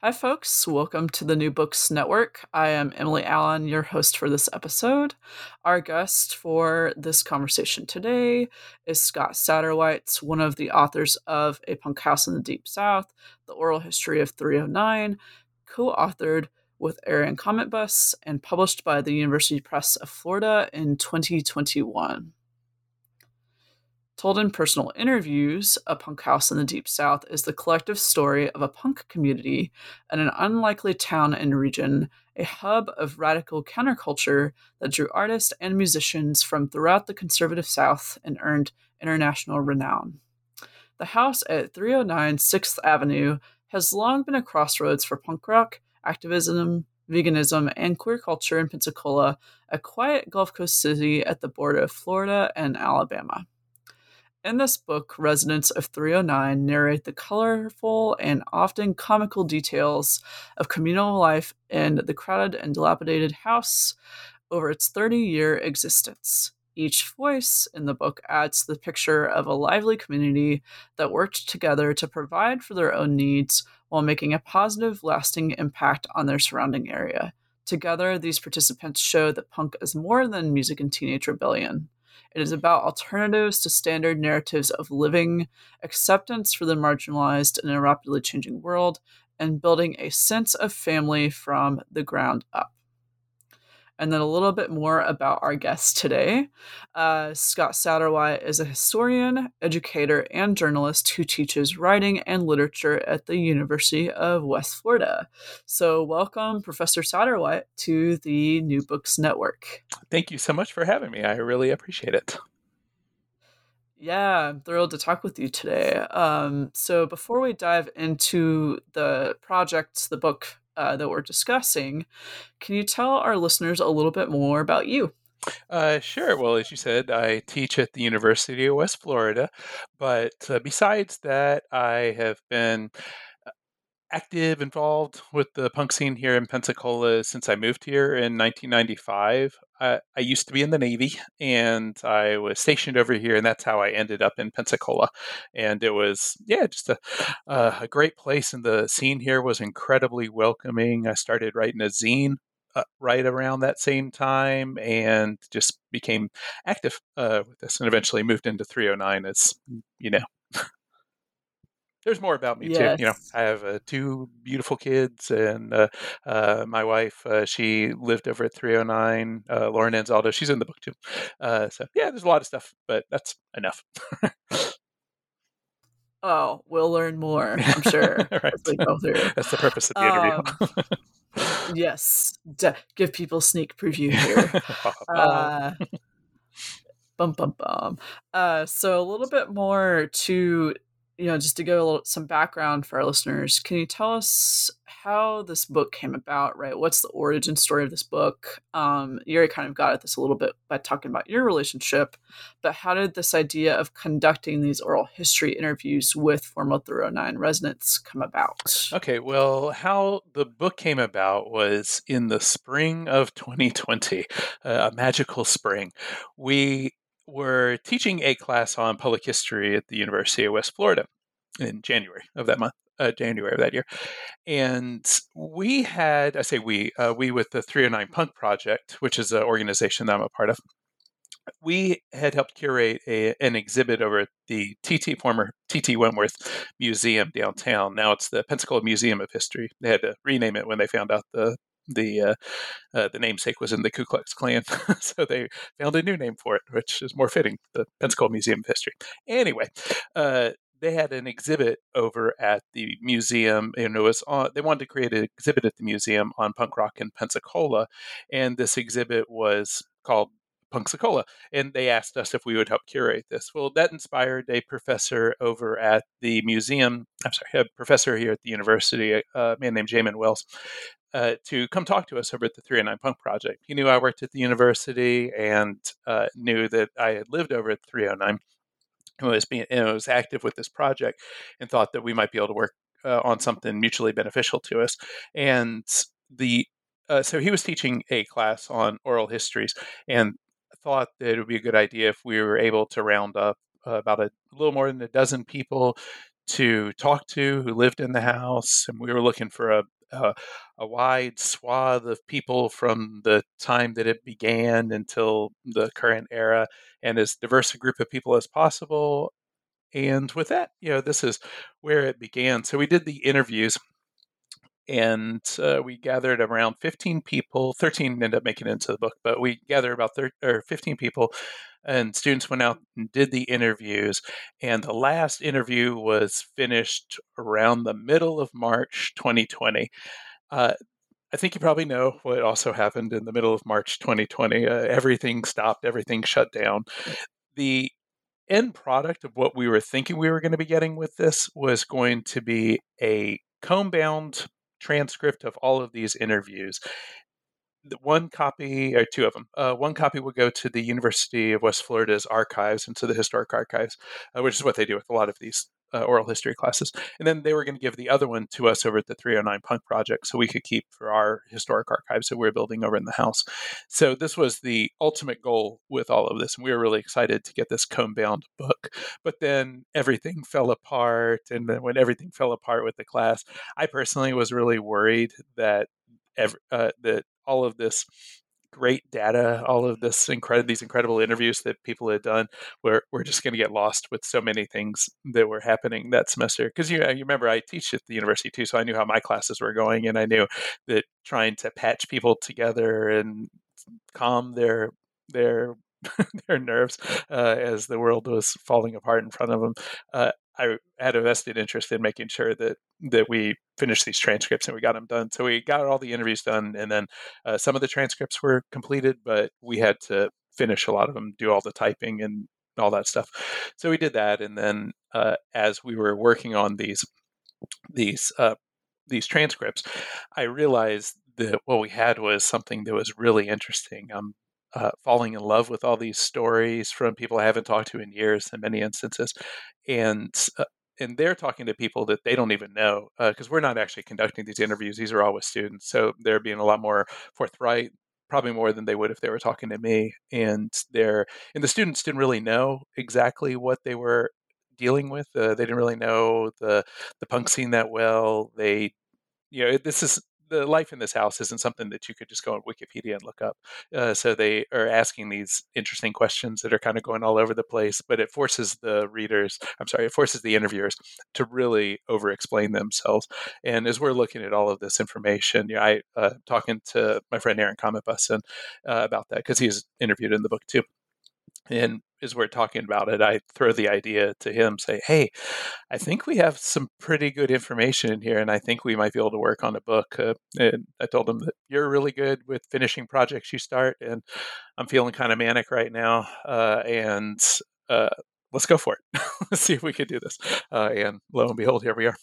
Hi, folks. Welcome to the New Books Network. I am Emily Allen, your host for this episode. Our guest for this conversation today is Scott Satterwhite, one of the authors of A Punk House in the Deep South, The Oral History of 309, co authored with Aaron Cometbus and published by the University Press of Florida in 2021. Told in personal interviews, A Punk House in the Deep South is the collective story of a punk community in an unlikely town and region, a hub of radical counterculture that drew artists and musicians from throughout the conservative South and earned international renown. The house at 309 6th Avenue has long been a crossroads for punk rock, activism, veganism, and queer culture in Pensacola, a quiet Gulf Coast city at the border of Florida and Alabama. In this book, residents of 309 narrate the colorful and often comical details of communal life in the crowded and dilapidated house over its 30 year existence. Each voice in the book adds the picture of a lively community that worked together to provide for their own needs while making a positive, lasting impact on their surrounding area. Together, these participants show that punk is more than music and teenage rebellion. It is about alternatives to standard narratives of living, acceptance for the marginalized in a rapidly changing world, and building a sense of family from the ground up and then a little bit more about our guest today. Uh, Scott Satterwhite is a historian, educator, and journalist who teaches writing and literature at the University of West Florida. So, welcome, Professor Satterwhite, to the New Books Network. Thank you so much for having me. I really appreciate it. Yeah, I'm thrilled to talk with you today. Um, so, before we dive into the project, the book uh, that we're discussing. Can you tell our listeners a little bit more about you? Uh, sure. Well, as you said, I teach at the University of West Florida, but uh, besides that, I have been active, involved with the punk scene here in Pensacola since I moved here in 1995. I, I, used to be in the Navy and I was stationed over here, and that's how I ended up in Pensacola. And it was, yeah, just a, uh, a great place. And the scene here was incredibly welcoming. I started writing a zine uh, right around that same time and just became active uh, with this and eventually moved into 309 as, you know, there's more about me yes. too. You know, I have uh, two beautiful kids, and uh, uh, my wife, uh, she lived over at 309. Uh, Lauren Anzaldo, she's in the book too. Uh, so yeah, there's a lot of stuff, but that's enough. oh, we'll learn more. I'm sure. right. That's the purpose of the interview. Um, yes, D- give people sneak preview here. bum bum bum. Uh, so a little bit more to you know, just to give a little some background for our listeners, can you tell us how this book came about? Right, what's the origin story of this book? Um, you already kind of got at this a little bit by talking about your relationship, but how did this idea of conducting these oral history interviews with Formal 309 residents come about? Okay, well, how the book came about was in the spring of 2020, uh, a magical spring. We were teaching a class on public history at the University of West Florida in January of that month, uh, January of that year. And we had, I say we, uh, we with the 309 Punk Project, which is an organization that I'm a part of, we had helped curate a, an exhibit over at the TT former TT Wentworth Museum downtown. Now it's the Pensacola Museum of History. They had to rename it when they found out the the uh, uh, the namesake was in the Ku Klux Klan, so they found a new name for it, which is more fitting, the Pensacola Museum of History. Anyway, uh, they had an exhibit over at the museum, and it was on. They wanted to create an exhibit at the museum on punk rock in Pensacola, and this exhibit was called Punxsutawney, and they asked us if we would help curate this. Well, that inspired a professor over at the museum. I'm sorry, a professor here at the university, a man named Jamin Wells, uh, to come talk to us over at the 309 Punk Project. He knew I worked at the university and uh, knew that I had lived over at 309 and was being and was active with this project and thought that we might be able to work uh, on something mutually beneficial to us. And the uh, so he was teaching a class on oral histories and thought that it would be a good idea if we were able to round up uh, about a, a little more than a dozen people to talk to who lived in the house, and we were looking for a, a, a wide swath of people from the time that it began until the current era, and as diverse a group of people as possible. And with that, you know, this is where it began. So we did the interviews and uh, we gathered around 15 people 13 ended up making it into the book but we gathered about 30, or 15 people and students went out and did the interviews and the last interview was finished around the middle of march 2020 uh, I think you probably know what also happened in the middle of March 2020. Uh, everything stopped, everything shut down. The end product of what we were thinking we were going to be getting with this was going to be a comb bound transcript of all of these interviews one copy or two of them. Uh, one copy would go to the University of West Florida's archives and to the historic archives, uh, which is what they do with a lot of these uh, oral history classes. And then they were going to give the other one to us over at the 309 Punk Project so we could keep for our historic archives that we are building over in the house. So this was the ultimate goal with all of this. And we were really excited to get this comb bound book. But then everything fell apart. And then when everything fell apart with the class, I personally was really worried that every, uh, that all of this great data, all of this incredible these incredible interviews that people had done, we're we're just going to get lost with so many things that were happening that semester. Because you you remember I teach at the university too, so I knew how my classes were going, and I knew that trying to patch people together and calm their their their nerves uh, as the world was falling apart in front of them. Uh, I had a vested interest in making sure that that we finished these transcripts and we got them done. So we got all the interviews done, and then uh, some of the transcripts were completed, but we had to finish a lot of them, do all the typing and all that stuff. So we did that, and then uh, as we were working on these these uh, these transcripts, I realized that what we had was something that was really interesting. I'm uh, falling in love with all these stories from people I haven't talked to in years in many instances, and uh, and they're talking to people that they don't even know because uh, we're not actually conducting these interviews; these are all with students, so they're being a lot more forthright, probably more than they would if they were talking to me. And they're and the students didn't really know exactly what they were dealing with. Uh, they didn't really know the the punk scene that well. They you know this is the life in this house isn't something that you could just go on Wikipedia and look up. Uh, so they are asking these interesting questions that are kind of going all over the place, but it forces the readers, I'm sorry, it forces the interviewers to really over explain themselves. And as we're looking at all of this information, you know, I uh, talking to my friend Aaron Cometbusson uh, about that because he's interviewed in the book too. And as we're talking about it, I throw the idea to him, say, "Hey, I think we have some pretty good information in here, and I think we might be able to work on a book." Uh, and I told him that you're really good with finishing projects you start, and I'm feeling kind of manic right now, uh, and uh, let's go for it. let's see if we can do this. Uh, and lo and behold, here we are.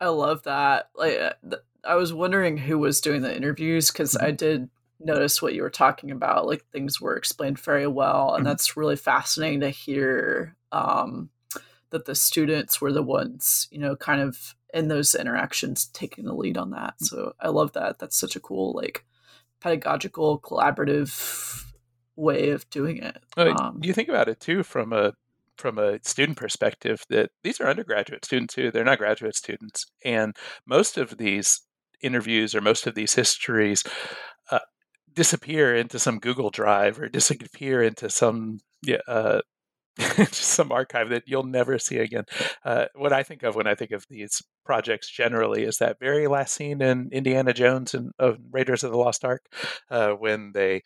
I love that. Like, uh, I was wondering who was doing the interviews because mm-hmm. I did notice what you were talking about. Like things were explained very well, and mm-hmm. that's really fascinating to hear. Um, that the students were the ones, you know, kind of in those interactions taking the lead on that. Mm. So I love that. That's such a cool, like, pedagogical, collaborative way of doing it. Um, you think about it too from a from a student perspective that these are undergraduate students too. They're not graduate students, and most of these interviews or most of these histories disappear into some Google Drive or disappear into some uh, some archive that you'll never see again. Uh, what I think of when I think of these projects generally is that very last scene in Indiana Jones and of Raiders of the Lost Ark, uh, when they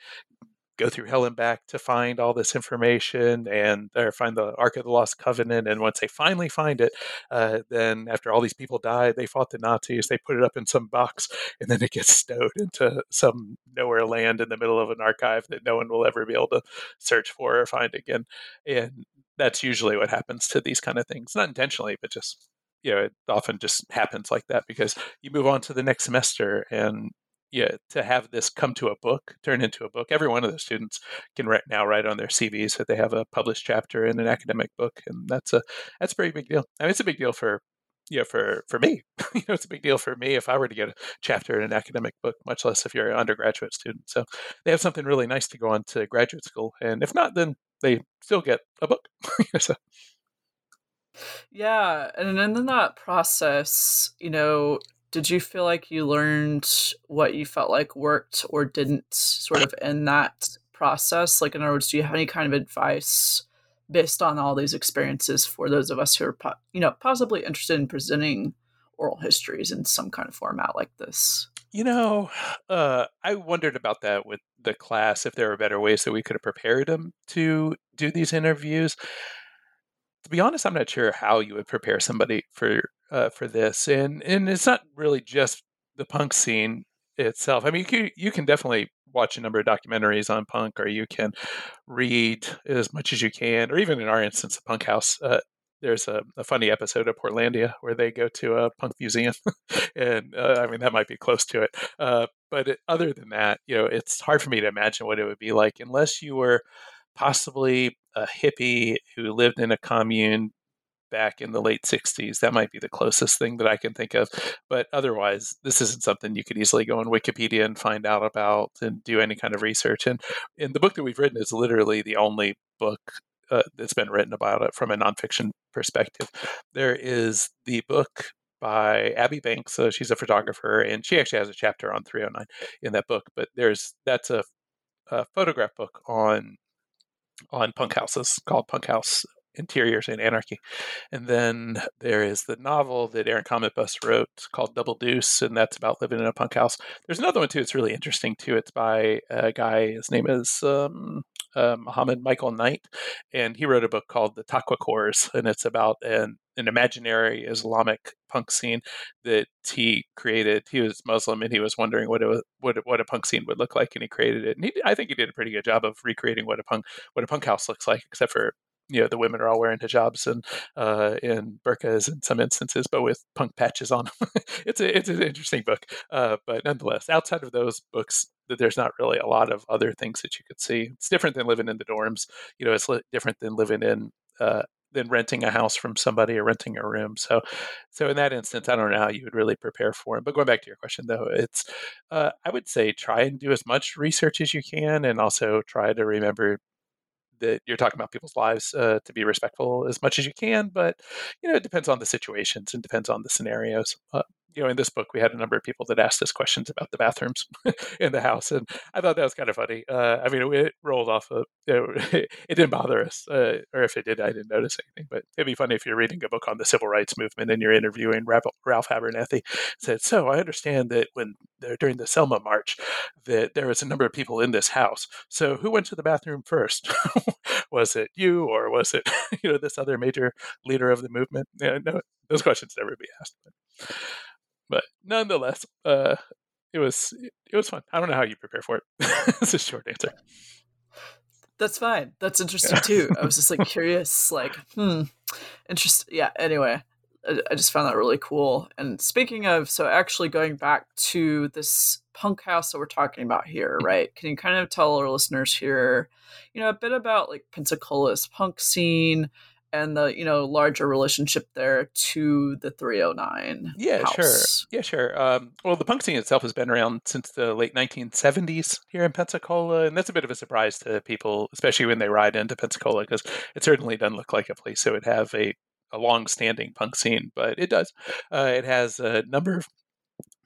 go through hell and back to find all this information and or find the Ark of the Lost Covenant. And once they finally find it, uh, then after all these people die, they fought the Nazis. They put it up in some box, and then it gets stowed into some nowhere land in the middle of an archive that no one will ever be able to search for or find again. And that's usually what happens to these kind of things, not intentionally, but just you know, it often just happens like that because you move on to the next semester and yeah, to have this come to a book, turn into a book. Every one of the students can right now write on their CVs that they have a published chapter in an academic book, and that's a that's a very big deal. I mean, it's a big deal for you know, for for me, you know, it's a big deal for me if I were to get a chapter in an academic book, much less if you're an undergraduate student. So they have something really nice to go on to graduate school, and if not, then they still get a book. so. Yeah, and in that process, you know, did you feel like you learned what you felt like worked or didn't sort of in that process? Like in other words do you have any kind of advice based on all these experiences for those of us who are you know possibly interested in presenting oral histories in some kind of format like this? You know uh, i wondered about that with the class if there were better ways that we could have prepared them to do these interviews to be honest, I'm not sure how you would prepare somebody for uh, for this, and and it's not really just the punk scene itself. I mean, you can, you can definitely watch a number of documentaries on punk, or you can read as much as you can, or even in our instance, the Punk House. Uh, there's a, a, funny episode of Portlandia where they go to a punk museum, and uh, I mean that might be close to it. Uh, but it, other than that, you know, it's hard for me to imagine what it would be like unless you were possibly a hippie who lived in a commune back in the late 60s. That might be the closest thing that I can think of. But otherwise, this isn't something you could easily go on Wikipedia and find out about and do any kind of research. And, and the book that we've written is literally the only book uh, that's been written about it from a nonfiction perspective. There is the book by Abby Banks. So she's a photographer, and she actually has a chapter on 309 in that book. But there's that's a, a photograph book on on punk houses called Punk House Interiors and Anarchy. And then there is the novel that Aaron Cometbus wrote called Double Deuce, and that's about living in a punk house. There's another one too. It's really interesting too. It's by a guy. His name is um, uh, Muhammad Michael Knight, and he wrote a book called The Taqwacores, and it's about an an imaginary Islamic punk scene that he created. He was Muslim and he was wondering what it what what a punk scene would look like, and he created it. And he, I think he did a pretty good job of recreating what a punk what a punk house looks like, except for you know the women are all wearing hijabs and uh, and burqas in some instances, but with punk patches on them. it's a it's an interesting book, uh, but nonetheless, outside of those books, there's not really a lot of other things that you could see. It's different than living in the dorms. You know, it's different than living in uh, than renting a house from somebody or renting a room. So, so in that instance, I don't know how you would really prepare for it. But going back to your question, though, it's uh, I would say try and do as much research as you can, and also try to remember that you're talking about people's lives uh, to be respectful as much as you can. But you know, it depends on the situations and depends on the scenarios. Uh, you know, in this book, we had a number of people that asked us questions about the bathrooms in the house, and I thought that was kind of funny. Uh, I mean, it, it, rolled off. Of, know, it, didn't bother us, uh, or if it did, I didn't notice anything. But it'd be funny if you're reading a book on the civil rights movement and you're interviewing Ralph Abernathy. Said, "So I understand that when during the Selma March, that there was a number of people in this house. So who went to the bathroom first? was it you, or was it you know this other major leader of the movement? Yeah, no, those questions never be asked." But, but nonetheless, uh, it was it was fun. I don't know how you prepare for it. It's a short answer. That's fine. That's interesting too. I was just like curious, like, hmm, interesting. Yeah. Anyway, I, I just found that really cool. And speaking of, so actually going back to this punk house that we're talking about here, right? Can you kind of tell our listeners here, you know, a bit about like Pensacola's punk scene and the you know larger relationship there to the 309 yeah house. sure yeah sure um, well the punk scene itself has been around since the late 1970s here in pensacola and that's a bit of a surprise to people especially when they ride into pensacola because it certainly doesn't look like a place that would have a a long-standing punk scene, but it does. Uh, it has a number of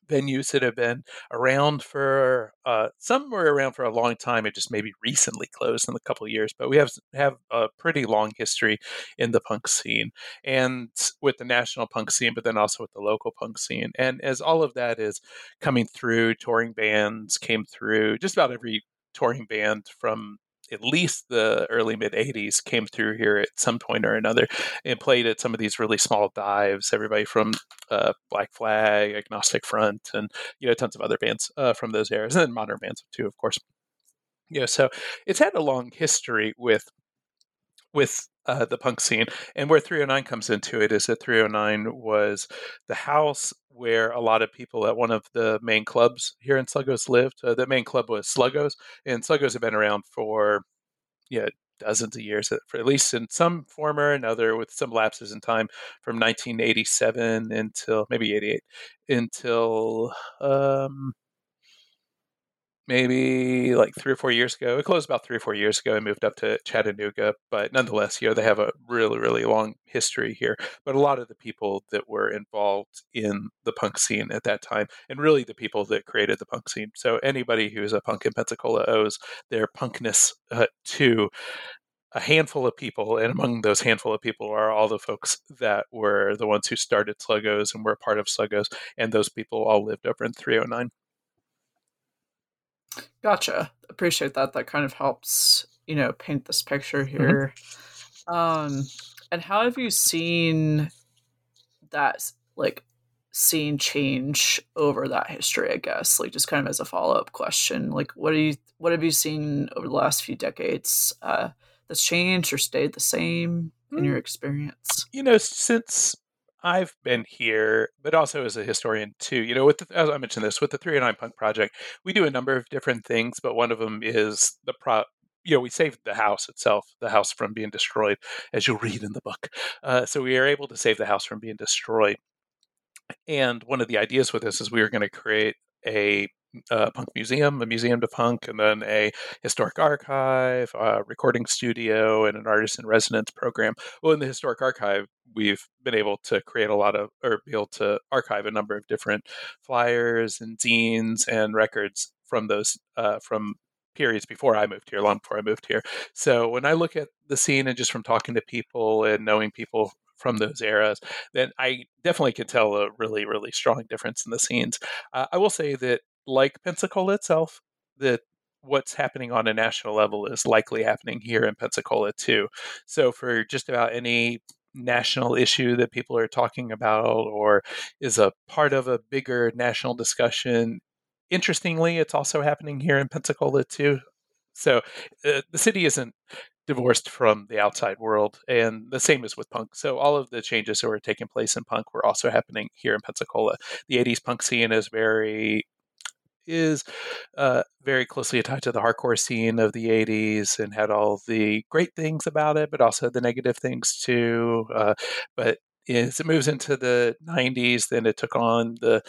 venues that have been around for uh, some were around for a long time. It just maybe recently closed in a couple of years, but we have have a pretty long history in the punk scene and with the national punk scene, but then also with the local punk scene. And as all of that is coming through, touring bands came through. Just about every touring band from at least the early mid 80s came through here at some point or another and played at some of these really small dives everybody from uh, black flag agnostic front and you know tons of other bands uh, from those eras and modern bands too of course. You know so it's had a long history with with uh, the punk scene. And where 309 comes into it is that 309 was the house where a lot of people at one of the main clubs here in Sluggos lived. Uh, the main club was Sluggos, and Sluggos have been around for yeah dozens of years, for at least in some form or another, with some lapses in time from 1987 until maybe 88 until um, maybe like three or four years ago. It closed about three or four years ago and moved up to Chattanooga. But nonetheless, you know, they have a really, really long history here. But a lot of the people that were involved in the punk scene at that time, and really the people that created the punk scene. So anybody who's a punk in Pensacola owes their punkness uh, to a handful of people, and among those handful of people are all the folks that were the ones who started Sluggos and were a part of Sluggos, and those people all lived over in 309. Gotcha. Appreciate that. That kind of helps, you know, paint this picture mm-hmm. here. Mm-hmm. Um, and how have you seen that, like, scene change over that history? I guess, like, just kind of as a follow up question, like, what do you, what have you seen over the last few decades uh, that's changed or stayed the same in your mm. experience? You know, since I've been here, but also as a historian too. You know, with the, as I mentioned this with the 309 Punk Project, we do a number of different things, but one of them is the pro. You know, we saved the house itself, the house from being destroyed, as you'll read in the book. Uh, so we are able to save the house from being destroyed. And one of the ideas with this is we were going to create a a punk museum, a museum to punk, and then a historic archive, a recording studio, and an artist in residence program. Well, in the historic archive, we've been able to create a lot of, or be able to archive a number of different flyers and zines and records from those, uh, from periods before I moved here, long before I moved here. So when I look at the scene and just from talking to people and knowing people from those eras, then I definitely can tell a really, really strong difference in the scenes. Uh, I will say that like Pensacola itself, that what's happening on a national level is likely happening here in Pensacola too. So for just about any national issue that people are talking about or is a part of a bigger national discussion, interestingly, it's also happening here in Pensacola too. So uh, the city isn't divorced from the outside world, and the same is with punk. So all of the changes that were taking place in punk were also happening here in Pensacola. The '80s punk scene is very is uh, very closely tied to the hardcore scene of the 80s and had all the great things about it, but also the negative things too. Uh, but as it moves into the 90s, then it took on the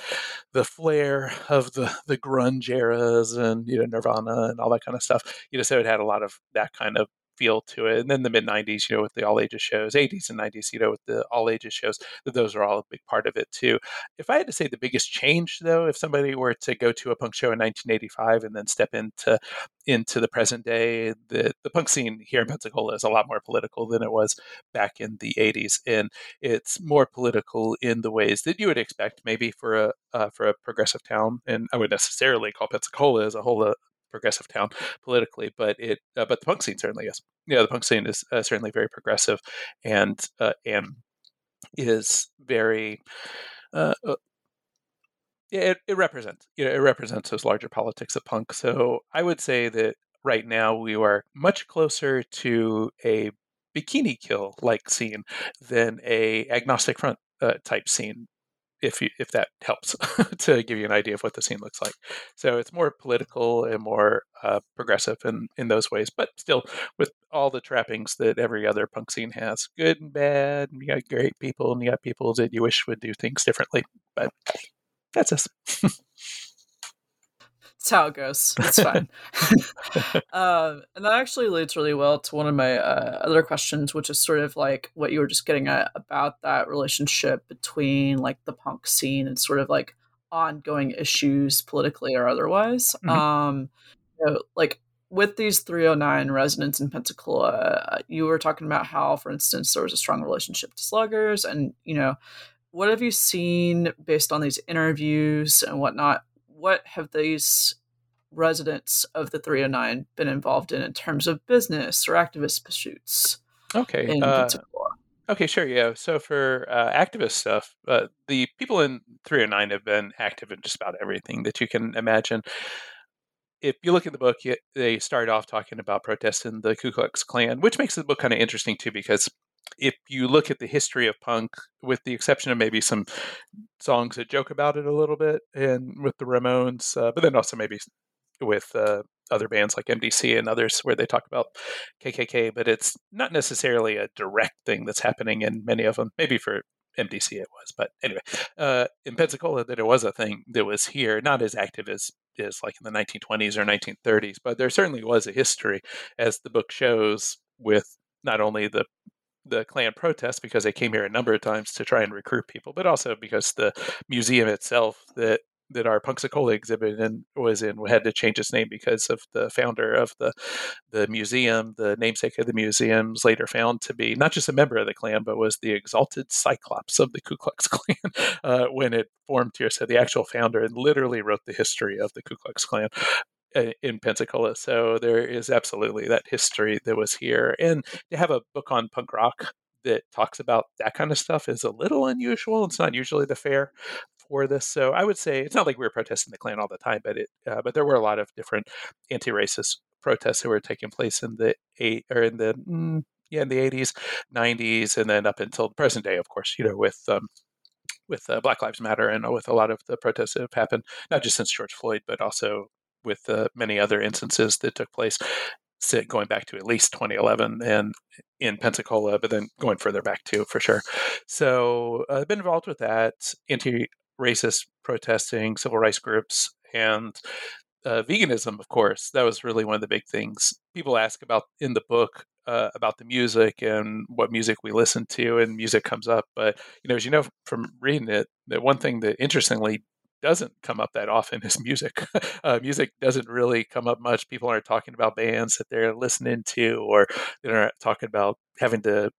the flair of the the grunge eras and you know Nirvana and all that kind of stuff. You know, so it had a lot of that kind of feel to it. And then the mid 90s, you know, with the all ages shows, 80s and 90s, you know, with the all ages shows, those are all a big part of it too. If I had to say the biggest change, though, if somebody were to go to a punk show in 1985 and then step into into the present day, the, the punk scene here in Pensacola is a lot more political than it was back in the 80s. And it's more political in the ways that you would expect, maybe for a uh, for a progressive town. And I would necessarily call Pensacola as a whole a, progressive town politically, but it uh, but the punk scene certainly is. Yeah, the punk scene is uh, certainly very progressive, and uh, and is very. Uh, uh, it, it represents you know it represents those larger politics of punk. So I would say that right now we are much closer to a bikini kill like scene than a agnostic front uh, type scene if you, if that helps to give you an idea of what the scene looks like. So it's more political and more uh, progressive in in those ways, but still with all the trappings that every other punk scene has, good and bad. And you got great people, and you got people that you wish would do things differently. But that's us. That's how it goes. It's fine. um, and that actually leads really well to one of my uh, other questions, which is sort of like what you were just getting at about that relationship between like the punk scene and sort of like ongoing issues politically or otherwise. Mm-hmm. Um, you know, like with these 309 residents in Pensacola, uh, you were talking about how, for instance, there was a strong relationship to Sluggos, and you know, what have you seen based on these interviews and whatnot? What have these residents of the 309 been involved in in terms of business or activist pursuits? Okay. Uh, okay, sure. Yeah. So for uh, activist stuff, uh, the people in 309 have been active in just about everything that you can imagine. If you look at the book, they start off talking about protests in the Ku Klux Klan, which makes the book kind of interesting too, because if you look at the history of punk, with the exception of maybe some songs that joke about it a little bit, and with the Ramones, uh, but then also maybe with uh, other bands like MDC and others where they talk about KKK, but it's not necessarily a direct thing that's happening in many of them. Maybe for MDC it was, but anyway, uh, in Pensacola, that it was a thing that was here, not as active as is like in the 1920s or 1930s, but there certainly was a history, as the book shows, with not only the the Klan protests because they came here a number of times to try and recruit people, but also because the museum itself that that our Punxsutawney exhibit in was in had to change its name because of the founder of the the museum, the namesake of the museum, was later found to be not just a member of the Klan, but was the exalted Cyclops of the Ku Klux Klan uh, when it formed here. So the actual founder and literally wrote the history of the Ku Klux Klan in Pensacola. So there is absolutely that history that was here. And to have a book on punk rock that talks about that kind of stuff is a little unusual. It's not usually the fare for this. So I would say it's not like we were protesting the Klan all the time, but it uh, but there were a lot of different anti-racist protests that were taking place in the eight or in the mm, yeah in the 80s, 90s, and then up until the present day, of course. You know, with um, with uh, Black Lives Matter and with a lot of the protests that have happened, not just since George Floyd, but also with uh, many other instances that took place going back to at least 2011 and in Pensacola, but then going further back too, for sure. So I've been involved with that, anti-racist protesting, civil rights groups, and uh, veganism, of course. That was really one of the big things people ask about in the book uh, about the music and what music we listen to, and music comes up. But you know, as you know from reading it, that one thing that interestingly doesn't come up that often is music. uh, music doesn't really come up much. People aren't talking about bands that they're listening to, or they're talking about having to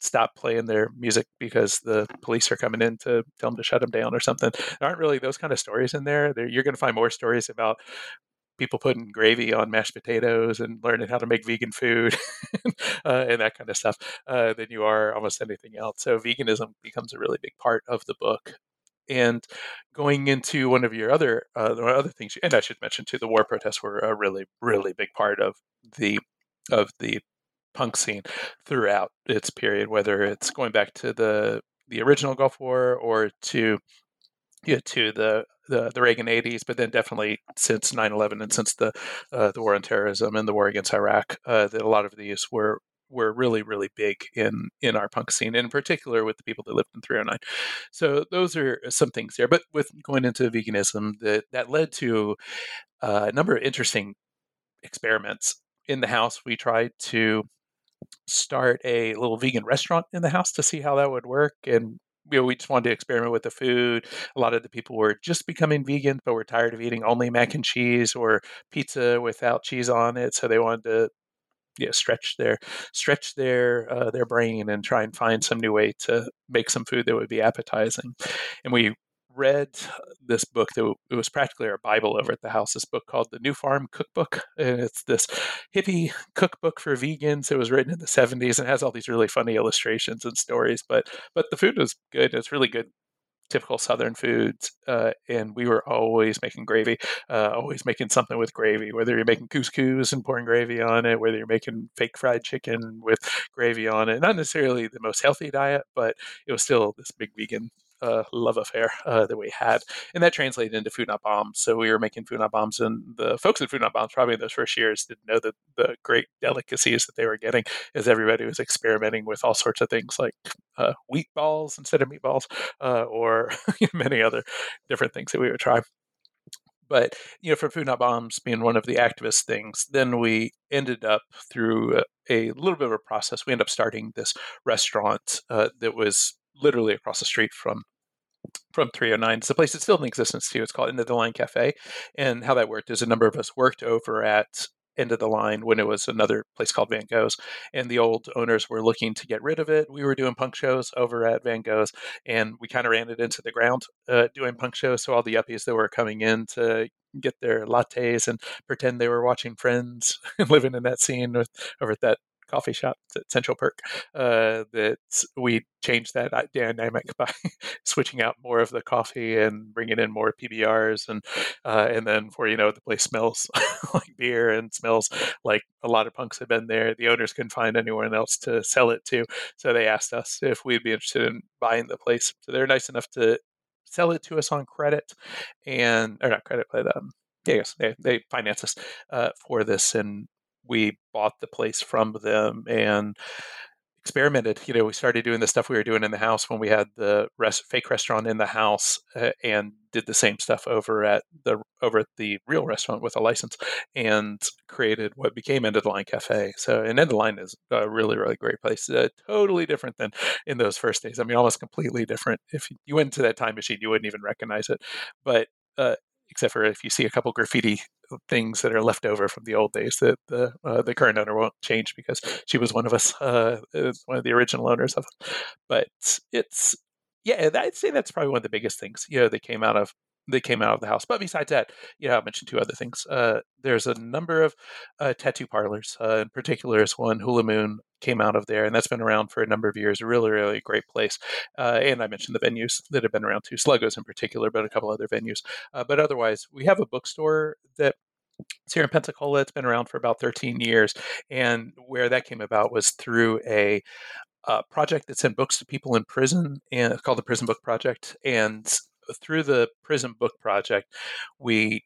stop playing their music because the police are coming in to tell them to shut them down or something. There aren't really those kind of stories in there. You're going to find more stories about people putting gravy on mashed potatoes and learning how to make vegan food uh, and that kind of stuff uh, than you are almost anything else. So veganism becomes a really big part of the book and going into one of your other uh, other things, and I should mention too, the war protests were a really really big part of the of the punk scene throughout its period, whether it's going back to the the original Gulf War or to yeah, to the, the, the Reagan 80s, but then definitely since 9/11 and since the uh, the war on terrorism and the war against Iraq, uh, that a lot of these were were really really big in in our punk scene, in particular with the people that lived in 309. So those are some things there. But with going into veganism, that that led to uh, a number of interesting experiments in the house. We tried to start a little vegan restaurant in the house to see how that would work and you know, we just wanted to experiment with the food. A lot of the people were just becoming vegan, but were tired of eating only mac and cheese or pizza without cheese on it. So they wanted to you know, stretch their stretch their uh, their brain and try and find some new way to make some food that would be appetizing. And we read this book that it was practically our Bible over at the house. This book called the New Farm Cookbook, and it's this hippie cookbook for vegans. It was written in the '70s and has all these really funny illustrations and stories. But but the food was good. It's really good typical Southern foods, uh, and we were always making gravy, uh, always making something with gravy. Whether you're making couscous and pouring gravy on it, whether you're making fake fried chicken with gravy on it, not necessarily the most healthy diet, but it was still this big vegan uh, love affair uh, that we had, and that translated into food not bombs. So we were making food not bombs, and the folks at food not bombs probably in those first years didn't know the the great delicacies that they were getting, as everybody was experimenting with all sorts of things like uh, wheat balls instead of meatballs, uh, or many other different things that we would try. But you know, for food not bombs being one of the activist things, then we ended up through a, a little bit of a process. We ended up starting this restaurant uh, that was literally across the street from from 309. It's a place that's still in existence too. It's called End of the Line Cafe. And how that worked is a number of us worked over at End of the Line when it was another place called Van Gogh's. And the old owners were looking to get rid of it. We were doing punk shows over at Van Gogh's and we kind of ran it into the ground uh, doing punk shows. So all the yuppies that were coming in to get their lattes and pretend they were watching Friends and living in that scene with over at that coffee shop at Central Perk uh, that we changed that dynamic by switching out more of the coffee and bringing in more PBRs and uh, and then for you know the place smells like beer and smells like a lot of punks had been there. The owners couldn't find anyone else to sell it to, so they asked us if we'd be interested in buying the place. So they're nice enough to sell it to us on credit and or not credit but um yes they, they finance us uh, for this and we bought the place from them and experimented. You know, we started doing the stuff we were doing in the house when we had the rest, fake restaurant in the house, uh, and did the same stuff over at the over at the real restaurant with a license, and created what became End of the Line Cafe. So, and End of the Line is a really really great place. Uh, totally different than in those first days. I mean, almost completely different. If you went into that time machine, you wouldn't even recognize it. But uh, except for if you see a couple graffiti things that are left over from the old days that the uh, the current owner won't change because she was one of us, uh, one of the original owners of it. But it's yeah, I'd say that's probably one of the biggest things you know that came out of they came out of the house. But besides that, you know, I mentioned two other things. Uh, there's a number of uh, tattoo parlors. Uh, in particular, is one Hula Moon came out of there, and that's been around for a number of years. Really, really great place. Uh, and I mentioned the venues that have been around too, Sluggos in particular, but a couple other venues. Uh, but otherwise, we have a bookstore that it's here in Pensacola. It's been around for about 13 years, and where that came about was through a uh, project that sent books to people in prison, and called the Prison Book Project. And through the Prison Book Project, we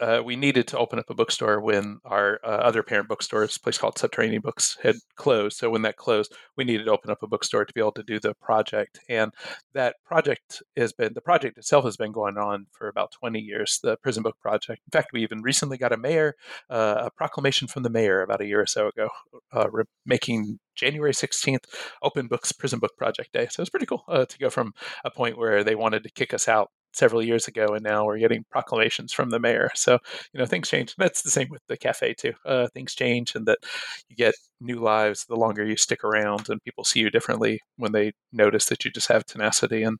uh, we needed to open up a bookstore when our uh, other parent bookstore, a place called Subterranean Books, had closed. So when that closed, we needed to open up a bookstore to be able to do the project. And that project has been the project itself has been going on for about 20 years. The Prison Book Project. In fact, we even recently got a mayor, uh, a proclamation from the mayor about a year or so ago, uh, re- making January 16th Open Books Prison Book Project Day. So it's pretty cool uh, to go from a point where they wanted to kick us out several years ago, and now we're getting proclamations from the mayor. So you know things change. That's the same with the cafe too. Uh, things change, and that you get new lives the longer you stick around, and people see you differently when they notice that you just have tenacity and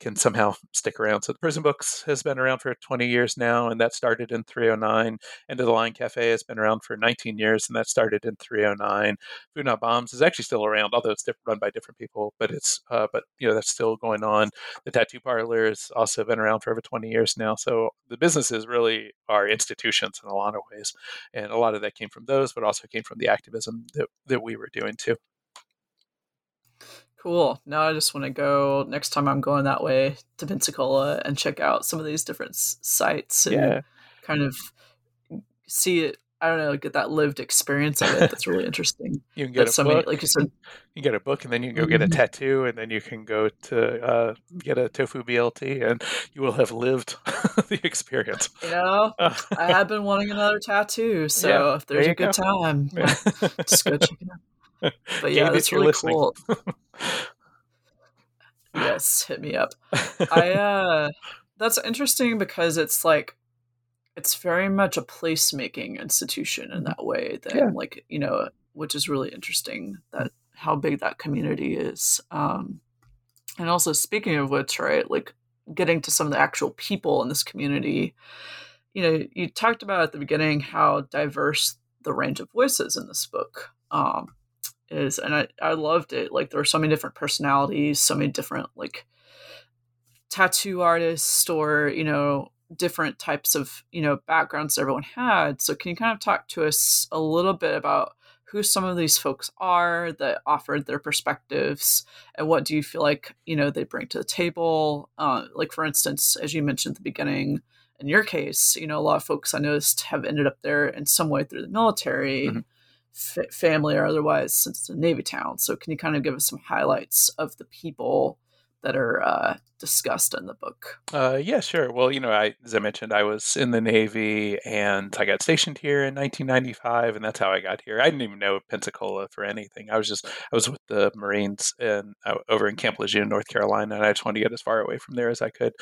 can somehow stick around. So the Prison Books has been around for 20 years now, and that started in 309. End of the Line Cafe has been around for 19 years, and that started in 309. Food Not Bombs is actually still around, although it's run by different people, but it's uh, but you know that's still going on. The tattoo parlor has also been around for over 20 years now. So the businesses really are institutions in a lot of ways. And a lot of that came from those, but also came from the activism that, that we were doing too. Cool. Now I just want to go next time I'm going that way to Pensacola and check out some of these different sites and yeah. kind of see it I don't know, get that lived experience of it. That's really interesting. you can get a somebody, book, like you said. You get a book, and then you can go get a mm-hmm. tattoo, and then you can go to uh, get a tofu BLT, and you will have lived the experience. You know, I have been wanting another tattoo, so yeah, if there's there a good go. time, yeah. just go check it out. But yeah, that's really listening. cool. yes, hit me up. I uh, that's interesting because it's like it's very much a placemaking institution in mm-hmm. that way that yeah. like you know which is really interesting that how big that community is um and also speaking of which right like getting to some of the actual people in this community you know you talked about at the beginning how diverse the range of voices in this book um is and i i loved it like there are so many different personalities so many different like tattoo artists or you know different types of you know backgrounds everyone had. So can you kind of talk to us a little bit about who some of these folks are that offered their perspectives? And what do you feel like you know they bring to the table? Uh, like for instance as you mentioned at the beginning in your case you know a lot of folks i noticed have ended up there in some way through the military mm-hmm. f- family or otherwise since the navy town. So can you kind of give us some highlights of the people that are uh, discussed in the book? Uh, yeah, sure. Well, you know, I, as I mentioned, I was in the Navy and I got stationed here in 1995, and that's how I got here. I didn't even know Pensacola for anything. I was just I was with the Marines and uh, over in Camp Lejeune, North Carolina, and I just wanted to get as far away from there as I could.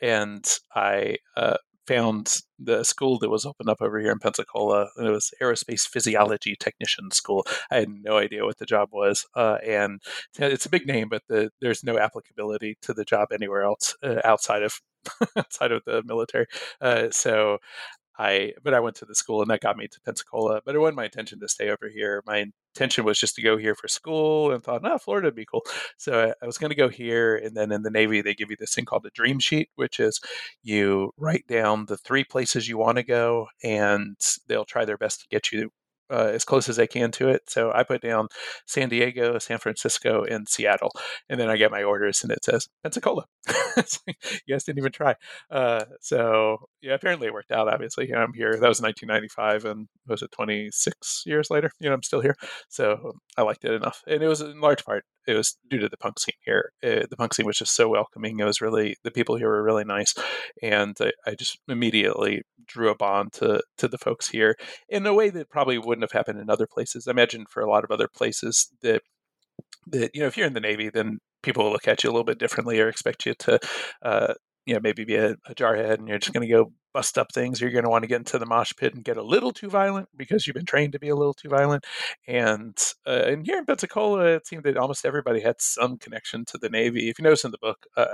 And I uh, found the school that was opened up over here in Pensacola. And it was Aerospace Physiology Technician School. I had no idea what the job was, uh, and it's a big name, but the, there's no applicability to the job anywhere else uh, outside of outside of the military. Uh, so I but I went to the school and that got me to Pensacola. But it wasn't my intention to stay over here. My intention was just to go here for school and thought, no, Florida would be cool. So I, was going to go here. And then in the Navy, they give you this thing called a dream sheet, which is you write down the three places you want to go and they'll try their best to get you uh, as close as I can to it. So I put down San Diego, San Francisco, and Seattle, and then I get my orders, and it says Pensacola. you guys didn't even try. Uh, so yeah, apparently it worked out. Obviously, you know, I'm here. That was 1995, and was it 26 years later? You know, I'm still here. So I liked it enough, and it was in large part it was due to the punk scene here. Uh, the punk scene was just so welcoming. It was really the people here were really nice, and I, I, just immediately drew a bond to to the folks here in a way that probably wouldn't have happened in other places. I imagine for a lot of other places that that you know if you're in the Navy, then people will look at you a little bit differently or expect you to uh, you know maybe be a, a jarhead and you're just going to go bust up things you're going to want to get into the mosh pit and get a little too violent because you've been trained to be a little too violent. And uh, and here in pensacola it seemed that almost everybody had some connection to the navy. If you notice in the book uh,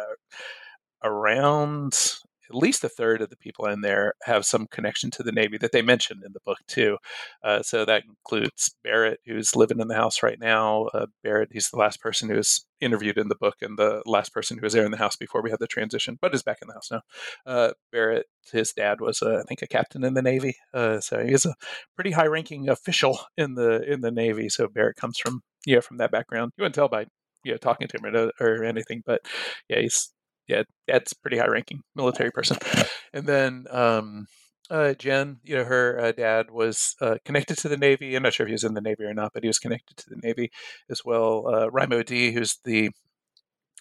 around at least a third of the people in there have some connection to the Navy that they mentioned in the book too. Uh, so that includes Barrett, who's living in the house right now. Uh, Barrett, he's the last person who was interviewed in the book and the last person who was there in the house before we had the transition, but is back in the house now. Uh, Barrett, his dad was, uh, I think, a captain in the Navy, uh, so he's a pretty high-ranking official in the in the Navy. So Barrett comes from yeah from that background. You wouldn't tell by you know talking to him or, or anything, but yeah, he's yeah, that's pretty high ranking military person. And then um, uh, Jen, you know, her uh, dad was uh, connected to the Navy. I'm not sure if he was in the Navy or not, but he was connected to the Navy as well. Uh, Rymodee, who's the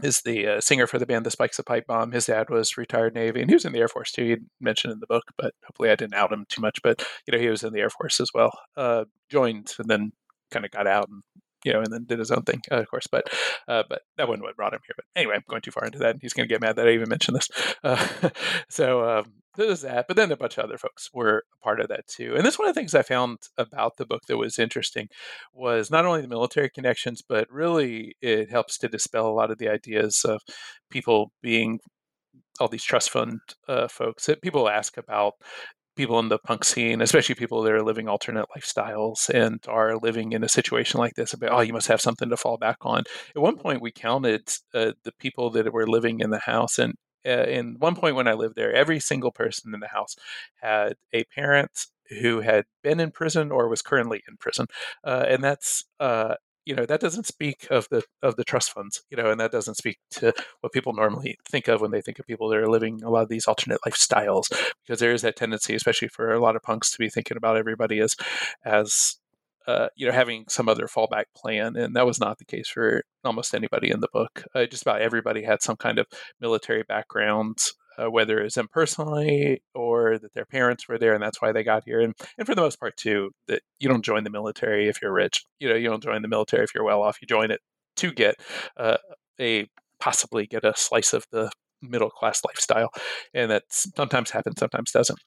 is the uh, singer for the band This Bike Is a Pipe Bomb. His dad was retired Navy, and he was in the Air Force too. He mentioned in the book, but hopefully I didn't out him too much. But you know, he was in the Air Force as well. Uh, joined and then kind of got out and you know, and then did his own thing, uh, of course. But uh, but that wasn't what brought him here. But anyway, I'm going too far into that. He's going to get mad that I even mentioned this. Uh, so um, there's that. But then a bunch of other folks were part of that too. And this one of the things I found about the book that was interesting was not only the military connections, but really it helps to dispel a lot of the ideas of people being all these trust fund uh, folks that people ask about people in the punk scene, especially people that are living alternate lifestyles and are living in a situation like this, about, oh, you must have something to fall back on. At one point, we counted uh, the people that were living in the house, and uh, in one point when I lived there, every single person in the house had a parent who had been in prison or was currently in prison, uh, and that's uh, you know that doesn't speak of the of the trust funds you know and that doesn't speak to what people normally think of when they think of people that are living a lot of these alternate lifestyles because there is that tendency especially for a lot of punks to be thinking about everybody as as uh, you know having some other fallback plan and that was not the case for almost anybody in the book. Uh, just about everybody had some kind of military background uh, whether it's them personally or that their parents were there and that's why they got here. And, and for the most part, too, that you don't join the military if you're rich. You know, you don't join the military if you're well off. You join it to get uh, a possibly get a slice of the middle class lifestyle, and that sometimes happens, sometimes doesn't.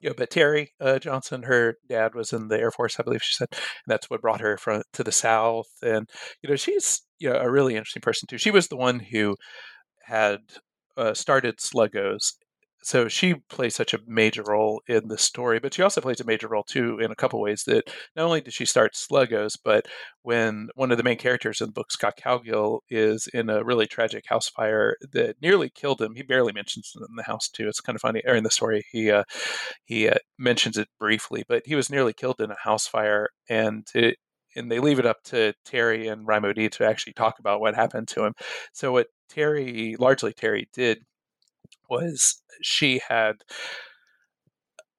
You know, but Terry uh, Johnson, her dad was in the Air Force, I believe she said. that's what brought her from to the South, and you know, she's you know a really interesting person too. She was the one who had uh, started Sluggos so she plays such a major role in the story, but she also plays a major role too in a couple ways. That not only did she start Sluggos, but when one of the main characters in the book, Scott Cowgill, is in a really tragic house fire that nearly killed him. He barely mentions it in the house too. It's kind of funny, or in the story, he uh, he uh, mentions it briefly, but he was nearly killed in a house fire, and it, and they leave it up to Terry and Rymodee to actually talk about what happened to him. So what Terry, largely Terry, did was she had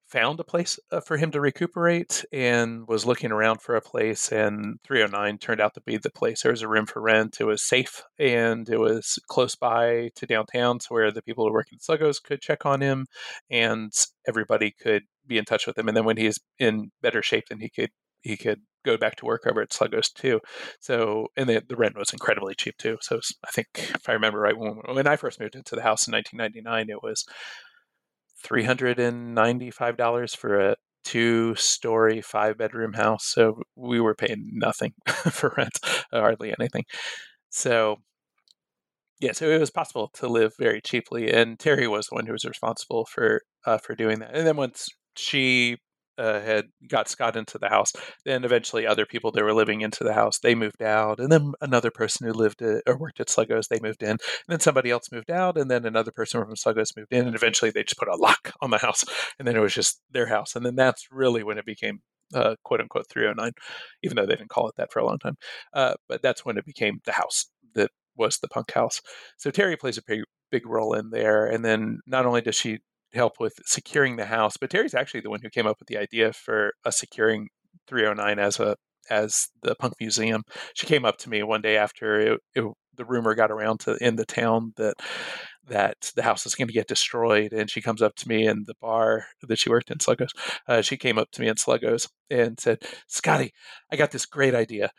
found a place uh, for him to recuperate and was looking around for a place and 309 turned out to be the place. There was a room for rent. It was safe and it was close by to downtown to where the people who work in Sluggos could check on him and everybody could be in touch with him and then when he's in better shape then he could he could go back to work over at Sluggos too. So, and the, the rent was incredibly cheap too. So, I think if I remember right, when, when I first moved into the house in 1999, it was $395 for a two story, five bedroom house. So, we were paying nothing for rent, hardly anything. So, yeah, so it was possible to live very cheaply, and Terry was the one who was responsible for uh, for doing that. And then once she uh, had got Scott into the house. Then eventually, other people that were living into the house they moved out, and then another person who lived at, or worked at Sluggos they moved in. And then somebody else moved out, and then another person from Sluggos moved in, and eventually they just put a lock on the house, and then it was just their house. And then that's really when it became uh, quote unquote 309, even though they didn't call it that for a long time. Uh, but that's when it became the house that was the punk house. So Terry plays a big, big role in there. And then not only does she help with securing the house. But Terry's actually the one who came up with the idea for us securing 309 as a as the punk museum. She came up to me one day after it, it, the rumor got around to in the town that that the house is going to get destroyed, and she comes up to me in the bar that she worked in Sluggos. Uh, she came up to me in Sluggos and said, "Scotty, I got this great idea.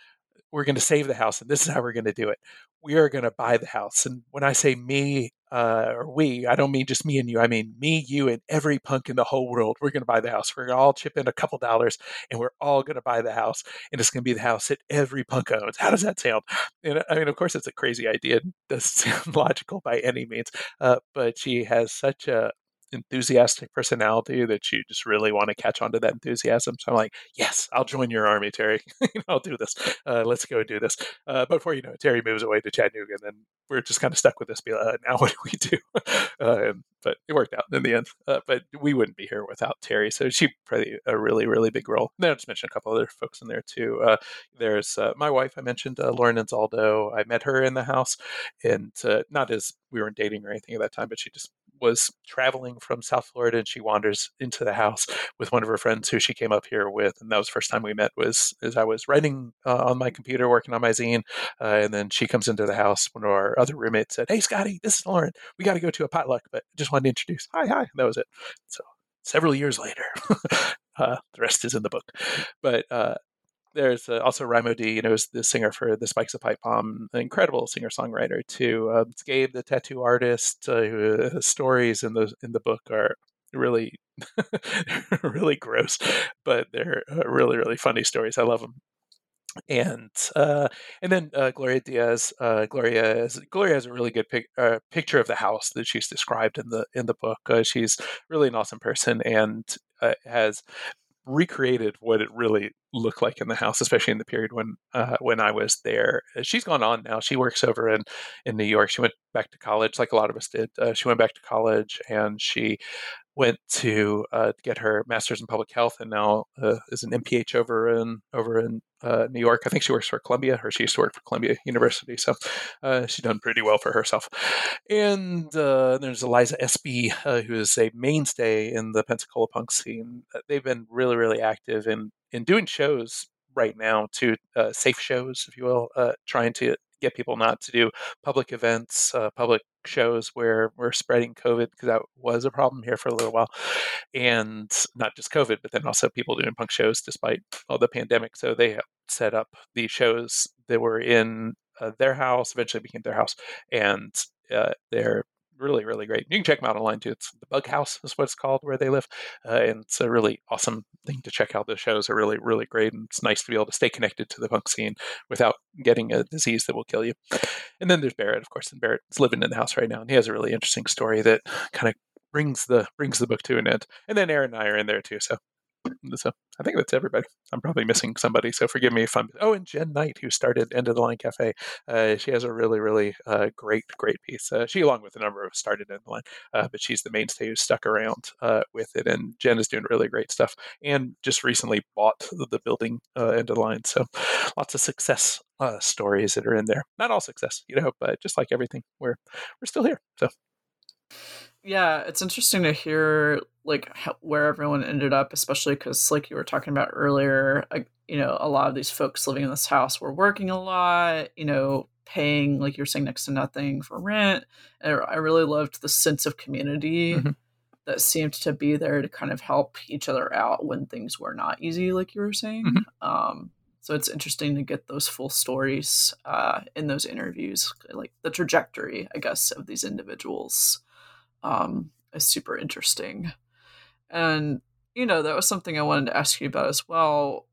We're going to save the house, and this is how we're going to do it. We are going to buy the house. And when I say me, uh, or we, I don't mean just me and you. I mean me, you, and every punk in the whole world. We're going to buy the house. We're going to all chip in a couple dollars, and we're all going to buy the house. And it's going to be the house that every punk owns. How does that sound? And I mean, of course, it's a crazy idea. It doesn't sound logical by any means. Uh, but she has such a enthusiastic personality that you just really want to catch on to that enthusiasm. So I'm like, yes, I'll join your army, Terry. I'll do this. Uh, let's go do this. Uh, before you know it, Terry moves away to Chattanooga, and then we're just kind of stuck with this. Uh, now what do we do? Uh, but it worked out in the end. Uh, but we wouldn't be here without Terry. So she played a really, really big role. And then I'll just mention a couple other folks in there too. Uh, there's my wife. I mentioned Lauren Anzaldo. I met her in the house, and not as we weren't dating or anything at that time, but she just was traveling from South Florida and she wanders into the house with one of her friends who she came up here with. And that was the first time we met was as I was writing uh, on my computer, working on my zine. Uh, and then she comes into the house. One of our other roommates said, Hey, Scotty, this is Lauren. We got to go to a potluck, but just wanted to introduce. Hi, hi. And that was it. So several years later, uh, the rest is in the book. But uh, there's uh, also Rymodee, you know, is the singer for This Bike Is a Pipe Bomb, an incredible singer songwriter too. Uh, Gabe, the tattoo artist, uh, who uh, stories in the in the book are really really gross, but they're uh, really really funny stories. I love them. And and then Gloria Diaz, Gloria Gloria has a really good pic, picture of the house that she's described in the in the book. she's really an awesome person and has recreated what it really looked like in the house, especially in the period when uh, when I was there. Uh, she's gone on now. She works over in in New York. She went back to college, like a lot of us did. Uh, she went back to college and she went to uh, get her master's in public health, and now uh, is an MPH over in over in uh, New York. I think she works for Columbia, or she used to work for Columbia University. So uh, she's done pretty well for herself. And uh, there's Eliza Espy, uh, who is a mainstay in the Pensacola punk scene. They've been really, really active in in doing shows right now, to safe shows, if you will, trying to get people not to do public events, uh, public shows where we're spreading COVID because that was a problem here for a little while, and not just COVID, but then also people doing punk shows despite all the pandemic. So they set up the shows that were in uh, their house, eventually became their house, and uh, they're really, really great. You can check them out online too. It's the Bug House is what it's called where they live, uh, and it's a really awesome thing to check out. The shows are really, really great, and it's nice to be able to stay connected to the punk scene without getting a disease that will kill you. And then there's Barrett, of course, and Barrett's living in the house right now, and he has a really interesting story that kind of brings the brings the book to an end. And then Aaron and I are in there too. So so I think that's everybody. I'm probably missing somebody, so forgive me if I'm. Oh, and Jen Knight, who started End of the Line Cafe, uh, she has a really, really uh, great, great piece. Uh, she, along with a number of started End of the Line, uh, but she's the mainstay who stuck around uh, with it. And Jen is doing really great stuff, and just recently bought the, the building uh, End of the Line. So lots of success stories that are in there. Not all success, you know, but just like everything, we're we're still here. So yeah, it's interesting to hear like how, where everyone ended up, especially because like you were talking about earlier, like, you know, a lot of these folks living in this house were working a lot, you know, paying like you're saying next to nothing for rent. And I really loved the sense of community mm-hmm. that seemed to be there to kind of help each other out when things were not easy, like you were saying. Mm-hmm. Um, so it's interesting to get those full stories uh, in those interviews, like the trajectory, I guess, of these individuals um, is super interesting. And, you know, that was something I wanted to ask you about as well.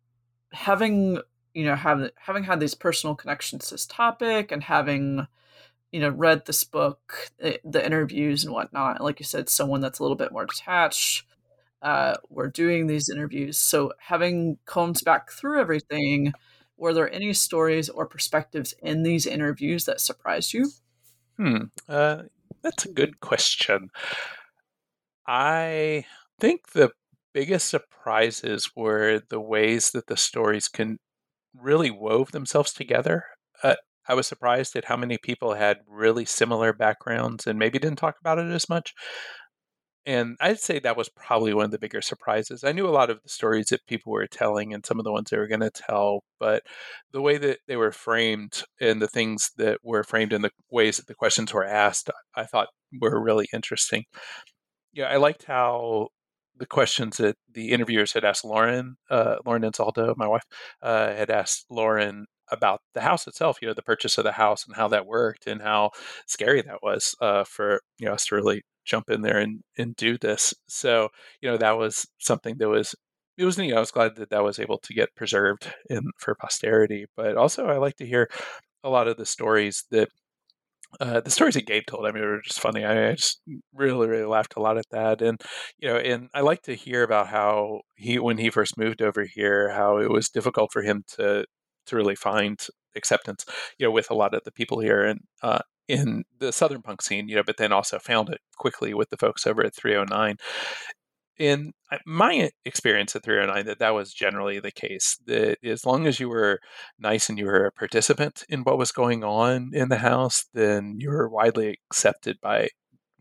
Having, you know, have, having had these personal connections to this topic and having, you know, read this book, eh, the interviews and whatnot, like you said, someone that's a little bit more detached, uh, we're doing these interviews. So having combed back through everything, were there any stories or perspectives in these interviews that surprised you? Hmm. Uh, that's a good question. I think the biggest surprises were the ways that the stories can really wove themselves together. Uh, I was surprised at how many people had really similar backgrounds and maybe didn't talk about it as much and I'd say that was probably one of the bigger surprises. I knew a lot of the stories that people were telling and some of the ones they were going to tell, but the way that they were framed and the things that were framed and the ways that the questions were asked, I thought were really interesting. Yeah, I liked how the questions that the interviewers had asked Lauren, uh, Lauren Anzaldo, my wife, uh, had asked Lauren about the house itself, you know, the purchase of the house and how that worked and how scary that was uh, for you know us to really jump in there and, and do this. So, you know, that was something that was, it was neat. I was glad that that was able to get preserved in for posterity. But also, I like to hear a lot of the stories that uh, the stories that Gabe told, I mean, were just funny. I, I, just really, really laughed a lot at that. And, you know, and I like to hear about how he, when he first moved over here, how it was difficult for him to, to really find acceptance, you know, with a lot of the people here. And, uh, in the southern punk scene, you know, but then also found it quickly with the folks over at 309. In my experience at 309, that that was generally the case. That as long as you were nice and you were a participant in what was going on in the house, then you were widely accepted by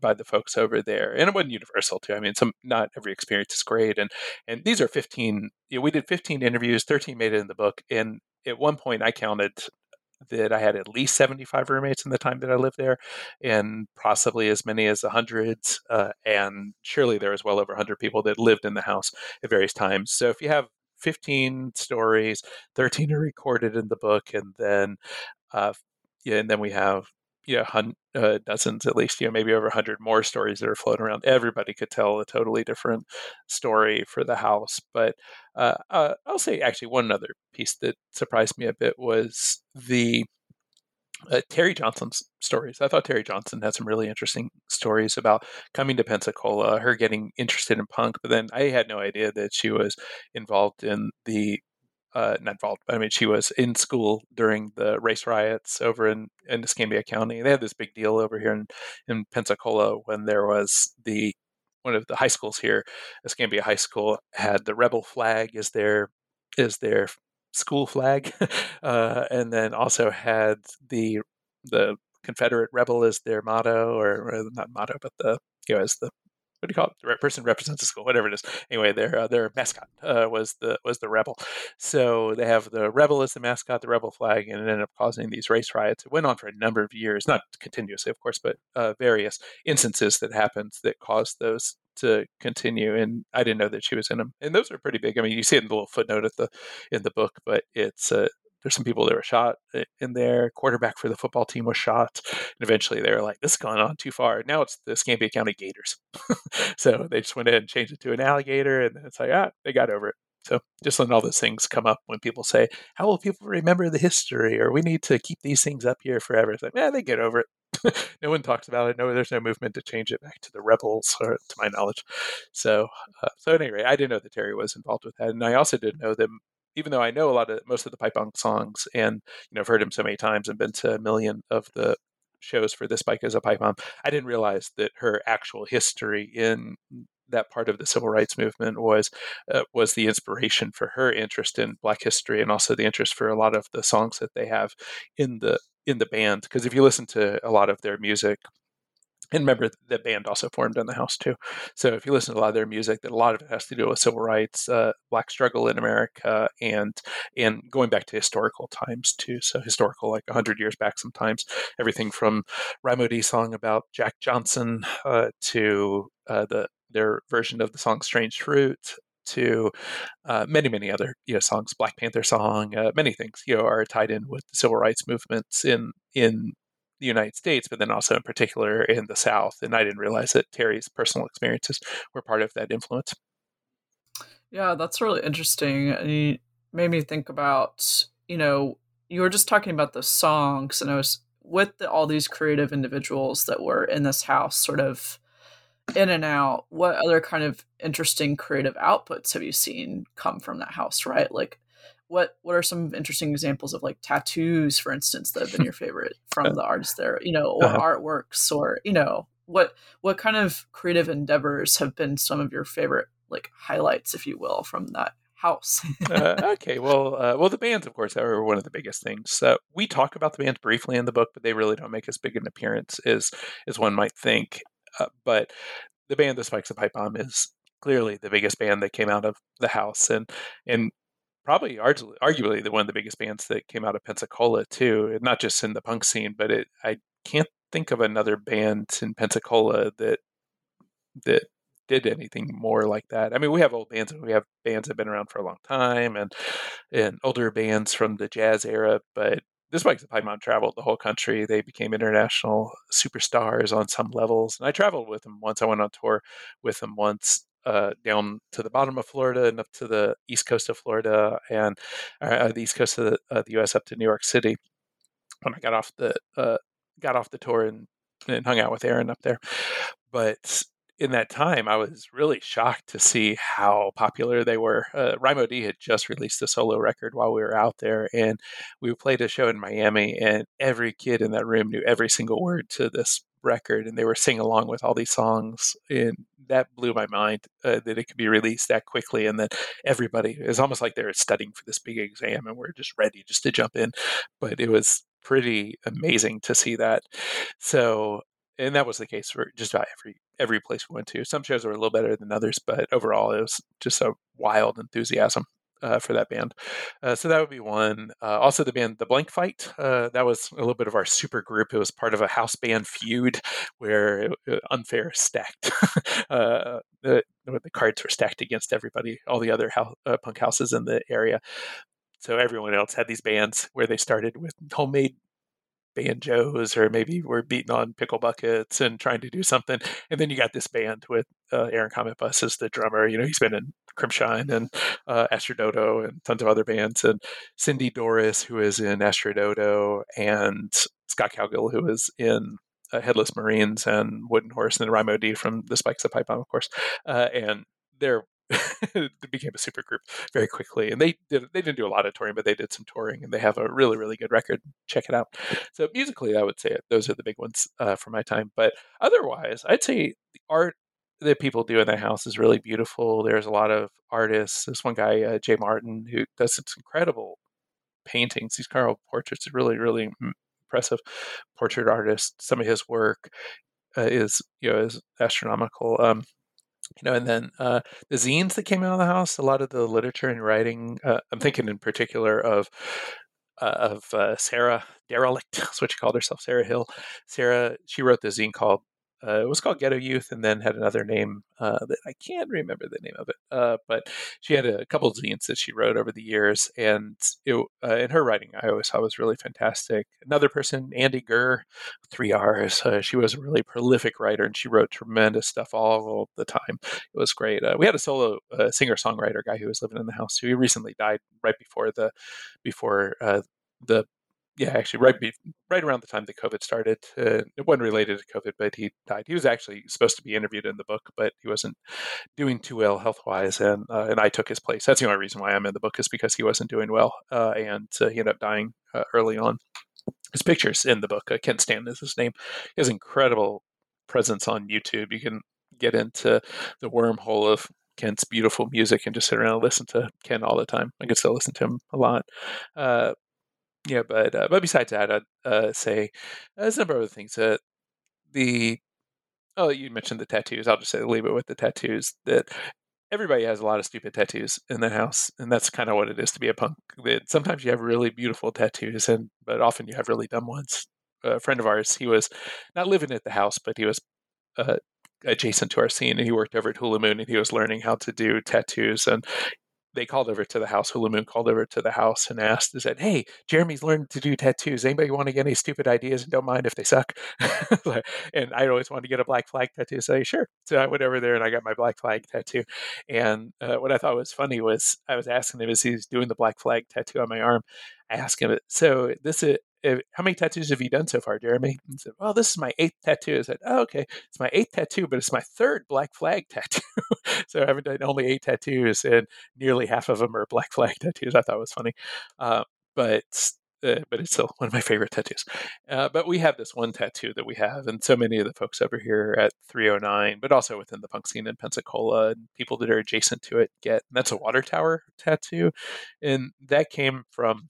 by the folks over there, and it wasn't universal too. I mean, some not every experience is great, and and these are 15. You know, we did 15 interviews, 13 made it in the book, and at one point I counted that I had at least 75 roommates in the time that I lived there, and possibly as many as 100. Uh, and surely there was well over 100 people that lived in the house at various times. So if you have 15 stories, 13 are recorded in the book, and then uh, yeah, and then we have you know, hun- uh, dozens at least, you know, maybe over 100 more stories that are floating around. Everybody could tell a totally different story for the house. But uh, uh, I'll say actually one other piece that surprised me a bit was the uh, Terry Johnson's stories. I thought Terry Johnson had some really interesting stories about coming to Pensacola, her getting interested in punk, but then I had no idea that she was involved in the uh, not involved, but I mean, she was in school during the race riots over in, in Escambia County. They had this big deal over here in, in Pensacola when there was the one of the high schools here, Escambia High School, had the rebel flag as their is their school flag, uh, and then also had the the Confederate rebel as their motto, or, or not motto, but the you know as the what do you call it? The person represents the school, whatever it is. Anyway, their uh, their mascot uh, was the was the rebel. So they have the rebel as the mascot, the rebel flag, and it ended up causing these race riots. It went on for a number of years, not continuously, of course, but uh, various instances that happened that caused those to continue. And I didn't know that she was in them, and those are pretty big. I mean, you see it in the little footnote at the in the book, but it's uh, there's some people that were shot in there. Quarterback for the football team was shot. And eventually they were like, this has gone on too far. Now it's the Escambia County Gators. so they just went in and changed it to an alligator. And it's like, ah, they got over it. So just letting all those things come up when people say, "How will people remember the history?" or "We need to keep these things up here forever." It's like, yeah, they get over it. no one talks about it. No, there's no movement to change it back to the rebels, or, to my knowledge. So, uh, so anyway, I didn't know that Terry was involved with that, and I also didn't know that. Even though I know a lot of most of the pipe songs, and you know, I've heard him so many times and been to a million of the shows for This Bike Is a Pipe Bomb, I didn't realize that her actual history in that part of the civil rights movement was uh, was the inspiration for her interest in Black history and also the interest for a lot of the songs that they have in the in the band. Because if you listen to a lot of their music, and remember the band also formed in the house too. So if you listen to a lot of their music, that a lot of it has to do with civil rights, uh, black struggle in America, and and going back to historical times too. So historical, like hundred years back, sometimes everything from Raimo song about Jack Johnson uh, to uh, the their version of the song "Strange Fruit" to uh, many, many other you know songs, Black Panther song, uh, many things you know are tied in with the civil rights movements in in the United States, but then also in particular in the South. And I didn't realize that Terry's personal experiences were part of that influence. Yeah, that's really interesting. And you made me think about you know you were just talking about the songs, and I was with the, all these creative individuals that were in this house, sort of in and out, what other kind of interesting creative outputs have you seen come from that house, right? Like what what are some interesting examples of like tattoos, for instance, that have been your favorite from the artists there, you know, or uh-huh. artworks or, you know, what what kind of creative endeavors have been some of your favorite like highlights, if you will, from that house. uh, okay, well, uh, well, the bands, of course, are one of the biggest things. Uh, we talk about the bands briefly in the book, but they really don't make as big an appearance as as one might think. Uh, but the band This Bike Is a Pipe Bomb is clearly the biggest band that came out of the house and and probably arguably, the one of the biggest bands that came out of Pensacola too, not just in the punk scene, but it I can't think of another band in Pensacola that that did anything more like that. I mean, we have old bands and we have bands that have been around for a long time and and older bands from the jazz era, but this a Pipe Bomb traveled the whole country. They became international superstars on some levels. And I traveled with them once. I went on tour with them once uh, down to the bottom of Florida and up to the east coast of Florida and uh, the east coast of the, uh, the, U.S. up to New York City. When I got off the uh, got off the tour and, and hung out with Aaron up there, but in that time, I was really shocked to see how popular they were. Uh, Dee had just released a solo record while we were out there, and we played a show in Miami, and every kid in that room knew every single word to this record, and they were singing along with all these songs, and that blew my mind uh, that it could be released that quickly, and that everybody is almost like they're studying for this big exam, and we're just ready just to jump in. But it was pretty amazing to see that. So and that was the case for just about every every place we went to. Some shows were a little better than others, but overall, it was just a wild enthusiasm uh, for that band. Uh, so that would be one. Uh, also, the band The Blank Fight. Uh, that was a little bit of our super group. It was part of a house band feud where it, unfair stacked. Uh, the, the, cards were stacked against everybody, all the other house, uh, punk houses in the area. So everyone else had these bands where they started with homemade banjos or maybe we're beating on pickle buckets and trying to do something. And then you got this band with uh, Aaron Cometbus as the drummer. You know, he's been in Crimpshrine and uh, Astrid Oto and tons of other bands. And Cindy Doris, who is in Astrid Oto, and Scott Cowgill, who is in uh, Headless Marines and Wooden Horse, and then Rymodee from the Spikes of Pipe of course. Uh, and they're became a super group very quickly. And they did they didn't do a lot of touring, but they did some touring, and they have a really really good record. Check it out. So musically, I would say it. those are the big ones uh, for my time. But otherwise, I'd say the art that people do in the house is really beautiful. There's a lot of artists. This one guy, uh, Jay Martin, who does some incredible paintings. These Carl portraits, really really impressive portrait artist. Some of his work uh, is you know is astronomical. Um, you know, and then uh, the zines that came out of the house, a lot of the literature and writing. Uh, I'm thinking in particular of uh, of uh, Sarah Derelict, that's what she called herself, Sarah Hill. Sarah, she wrote the zine called uh, it was called Ghetto Youth, and then had another name uh, that I can't remember the name of it. Uh, but she had a couple of zines that she wrote over the years, and it, uh, in her writing, I always thought was really fantastic. Another person, Andy Gurr, three R's. Uh, she was a really prolific writer, and she wrote tremendous stuff all the time. It was great. Uh, we had a solo singer songwriter guy who was living in the house who recently died right before the before the yeah, actually, right be, right around the time that COVID started. Uh, it wasn't related to COVID, but he died. He was actually supposed to be interviewed in the book, but he wasn't doing too well health wise, and uh, and I took his place. That's the only reason why I'm in the book is because he wasn't doing well, uh, and uh, he ended up dying uh, early on. His pictures in the book. Uh, Kent Stanton is his name. He has incredible presence on YouTube. You can get into the wormhole of Kent's beautiful music and just sit around and listen to Ken all the time. I can still listen to him a lot. Uh, yeah, but uh, but besides that, I'd uh, say there's a number of other things that the oh you mentioned the tattoos. I'll just say leave it with the tattoos. That everybody has a lot of stupid tattoos in the house, and that's kind of what it is to be a punk. That sometimes you have really beautiful tattoos, and but often you have really dumb ones. A friend of ours, he was not living at the house, but he was uh, adjacent to our scene, and he worked over at Hula Moon, and he was learning how to do tattoos. And they called over to the house. Hula Moon called over to the house and asked, "said, hey, Jeremy's learned to do tattoos. Anybody want to get any stupid ideas and don't mind if they suck?" and I always wanted to get a black flag tattoo. So I, sure. So I went over there and I got my black flag tattoo. And uh, what I thought was funny was I was asking him as he's doing the black flag tattoo on my arm. I asked him, "So this is how many tattoos have you done so far, Jeremy? And said, well, this is my eighth tattoo. I said, oh, okay, it's my eighth tattoo, but it's my third black flag tattoo. so I haven't done only eight tattoos, and nearly half of them are black flag tattoos. I thought was funny, uh, but uh, but it's still one of my favorite tattoos. Uh, but we have this one tattoo that we have, and so many of the folks over here at 309, but also within the punk scene in Pensacola and people that are adjacent to it get. And that's a water tower tattoo, and that came from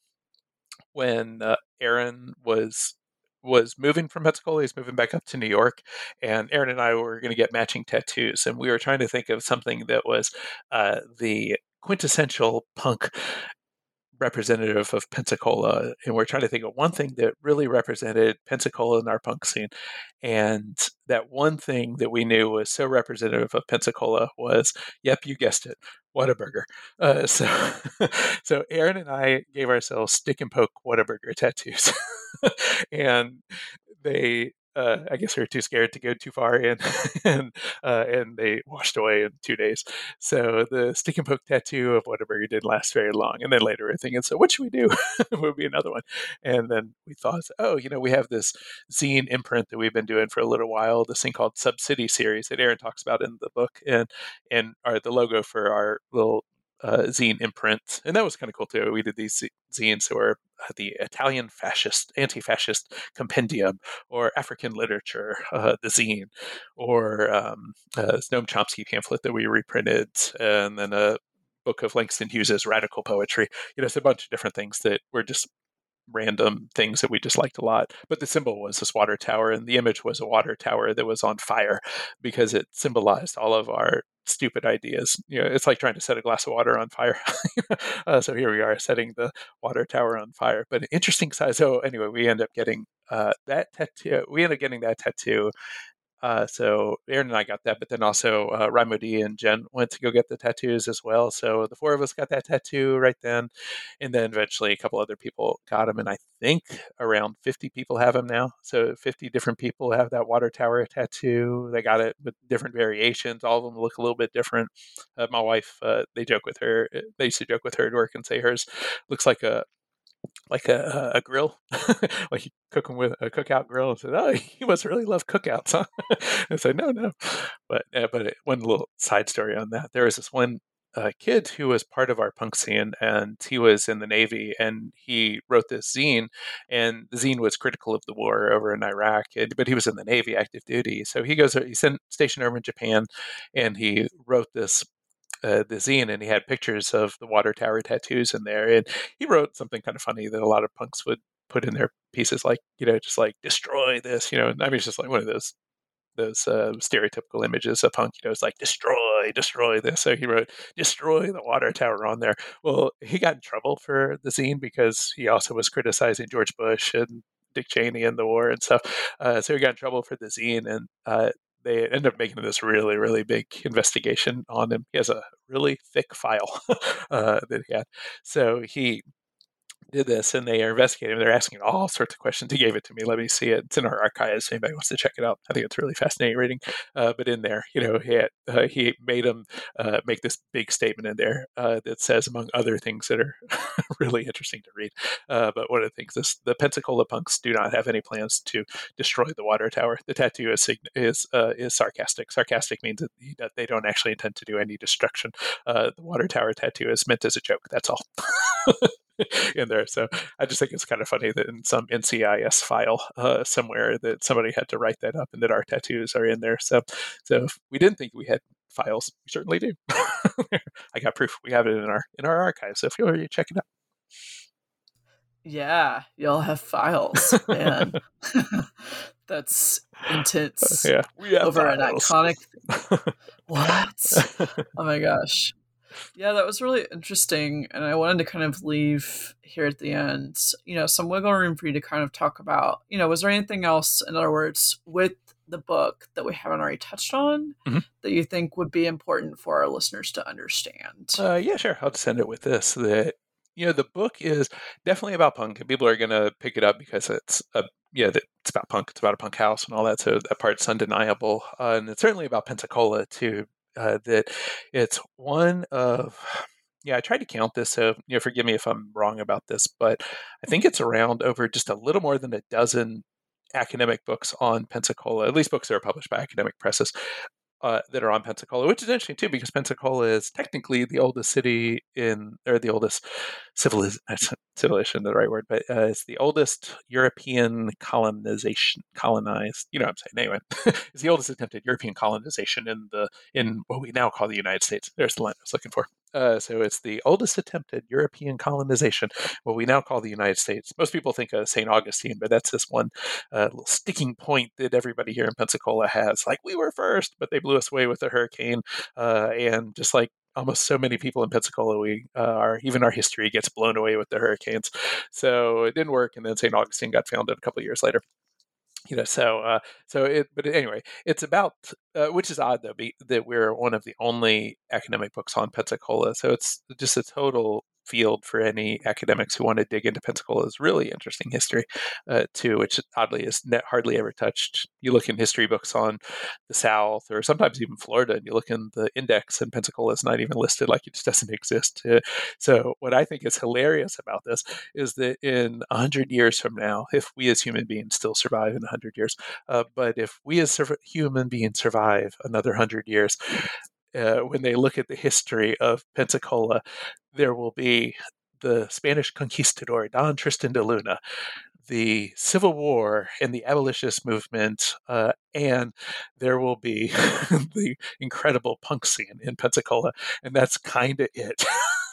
when uh, Aaron was was moving from Pensacola. He's moving back up to New York, and Aaron and I were going to get matching tattoos, and we were trying to think of something that was uh, the quintessential punk representative of Pensacola, and we're trying to think of one thing that really represented Pensacola in our punk scene. And that one thing that we knew was so representative of Pensacola was, yep, you guessed it, Whataburger. Uh, so, so Aaron and I gave ourselves stick and poke Whataburger tattoos, and they uh, I guess we were too scared to go too far in, and uh, and they washed away in two days. So the stick and poke tattoo of Whataburger didn't last very long. And then later we're thinking, so what should we do? Would be another one. And then we thought, oh, you know, we have this zine imprint that we've been doing for a little while, this thing called Sub City series that Aaron talks about in the book, and and our the logo for our little uh, zine imprint, and that was kind of cool too. We did these zines that were uh, the Italian fascist, anti-fascist compendium, or African literature, uh, the zine, or um, uh, Noam Chomsky pamphlet that we reprinted, and then a book of Langston Hughes's radical poetry. You know, it's a bunch of different things that were just random things that we just liked a lot. But the symbol was this water tower, and the image was a water tower that was on fire because it symbolized all of our stupid ideas. You know, it's like trying to set a glass of water on fire. uh, so here we are setting the water tower on fire. But interesting size. So anyway, we end up getting uh, that tattoo. We end up getting that tattoo uh, so Aaron and I got that, but then also uh, Rymodee and Jen went to go get the tattoos as well. So the four of us got that tattoo right then, and then eventually a couple other people got them, and I think around 50 people have them now. So 50 different people have that water tower tattoo. They got it with different variations. All of them look a little bit different. Uh, my wife, uh, they joke with her. They used to joke with her at work and say hers looks like a like a, a grill, like cooking with a cookout grill, and said, "Oh, you must really love cookouts, huh?" I said, "No, no," but uh, but one little side story on that. There was this one uh, kid who was part of our punk scene, and he was in the Navy, and he wrote this zine, and the zine was critical of the war over in Iraq, but he was in the Navy, active duty. So he goes, he's sent stationed over in Japan, and he wrote this uh, the zine and he had pictures of the water tower tattoos in there. And he wrote something kind of funny that a lot of punks would put in their pieces, like, you know, just like destroy this, you know. I mean, it's just like one of those those uh, stereotypical images of punk, you know, it's like destroy, destroy this. So he wrote destroy the water tower on there. Well, he got in trouble for the zine because he also was criticizing George Bush and Dick Cheney and the war and stuff. Uh, so he got in trouble for the zine, and uh, they end up making this really, really big investigation on him. He has a really thick file uh, that he had. So he did this and they are investigating. They're asking all sorts of questions. He gave it to me. Let me see it. It's in our archives. Anybody wants to check it out? I think it's really fascinating reading. Uh, but in there, you know, he had, uh, he made him uh, make this big statement in there uh, that says, among other things that are really interesting to read. Uh, but one of the things is the Pensacola punks do not have any plans to destroy the water tower. The tattoo is is uh, is sarcastic. Sarcastic means that they don't actually intend to do any destruction. the water tower tattoo is meant as a joke. That's all. in there. So I just think it's kind of funny that in some NCIS file uh, somewhere that somebody had to write that up and that our tattoos are in there. So so we didn't think we had files, we certainly do. I got proof. We have it in our in our archive. So feel free to check it out. Yeah, y'all have files, man. That's intense. Uh, yeah, we have over files. an iconic. what? Oh my gosh. Yeah, that was really interesting. And I wanted to kind of leave here at the end, you know, some wiggle room for you to kind of talk about, you know, was there anything else, in other words, with the book that we haven't already touched on mm-hmm. that you think would be important for our listeners to understand? Uh, yeah, sure. I'll just end it with this that, you know, the book is definitely about punk and people are going to pick it up because it's a yeah, it's about punk. It's about a punk house and all that. So that part's undeniable. Uh, and it's certainly about Pensacola too uh, that it's one of yeah, I tried to count this, so you know, forgive me if I'm wrong about this, but I think it's around over just a little more than a dozen academic books on Pensacola, at least books that are published by academic presses, uh, that are on Pensacola, which is interesting too, because Pensacola is technically the oldest city in, or the oldest civilization, civilization, the right word, but uh, it's the oldest European colonization, colonized, you know what I'm saying, anyway, it's the oldest attempted European colonization in the, in what we now call the United States. There's the line I was looking for. Uh, so it's the oldest attempted European colonization, what we now call the United States. Most people think of St. Augustine, but that's this one uh, little sticking point that everybody here in Pensacola has. Like, we were first, but they blew us away with a hurricane. Uh, and just like almost so many people in Pensacola, we uh, are even our history gets blown away with the hurricanes. So it didn't work, and then St. Augustine got founded a couple years later you know so uh so it but anyway it's about uh, which is odd though be, that we're one of the only academic books on pensacola so it's just a total field for any academics who want to dig into Pensacola's really interesting history, uh, too, which oddly is hardly ever touched. You look in history books on the South or sometimes even Florida, and you look in the index, and Pensacola is not even listed, like it just doesn't exist. Uh, so, what I think is hilarious about this is that in 100 years from now, if we as human beings still survive in 100 years, uh, but if we as sur- human beings survive another 100 years, uh, when they look at the history of Pensacola, there will be the Spanish conquistador Don Tristan de Luna, the Civil War and the abolitionist movement, uh, and there will be the incredible punk scene in Pensacola, and that's kind of it.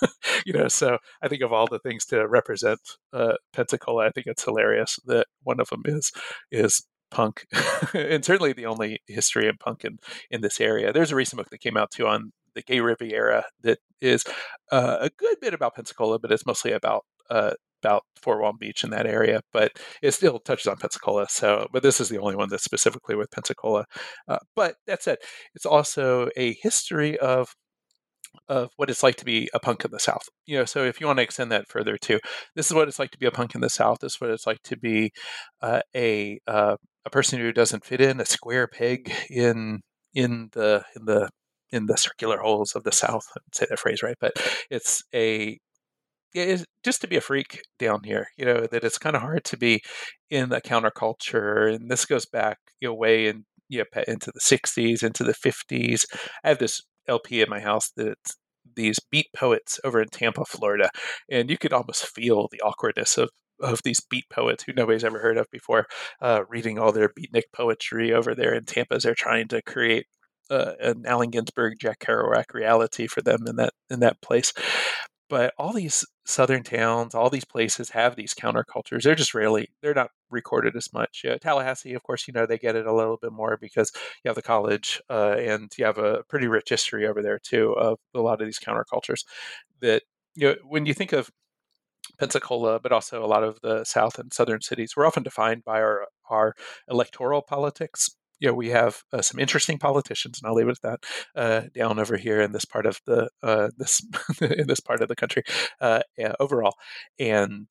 you know, so I think of all the things to represent uh, Pensacola, I think it's hilarious that one of them is is punk, and certainly the only history of punk in, in this area. There's a recent book that came out too on the Gay Riviera that is uh, a good bit about Pensacola, but it's mostly about uh, about Fort Walton Beach in that area, but it still touches on Pensacola. So, but this is the only one that's specifically with Pensacola. Uh, but that said, it's also a history of of what it's like to be a punk in the South. You know, so if you want to extend that further too, this is what it's like to be a punk in the South. This is what it's like to be uh, a uh, a person who doesn't fit in, a square peg in in the in the in the circular holes of the South. I'd say that phrase right, but it's a it's just to be a freak down here. You know that it's kind of hard to be in the counterculture, and this goes back know way in know, into the 60s, into the 50s. I have this LP in my house that these beat poets over in Tampa, Florida, and you could almost feel the awkwardness of of these beat poets who nobody's ever heard of before, uh, reading all their beatnik poetry over there in Tampa as they're trying to create uh, an Allen Ginsberg, Jack Kerouac reality for them in that in that place. But all these southern towns, all these places have these countercultures. They're just rarely, they're not recorded as much. Yeah, Tallahassee, of course, you know, they get it a little bit more because you have the college uh, and you have a pretty rich history over there too of a lot of these countercultures that, you know, when you think of Pensacola, but also a lot of the south and southern cities, we're often defined by our, our electoral politics you know, we have uh, some interesting politicians, and I'll leave it at that. Uh, down over here in this part of the uh, this in this part of the country, uh, overall, and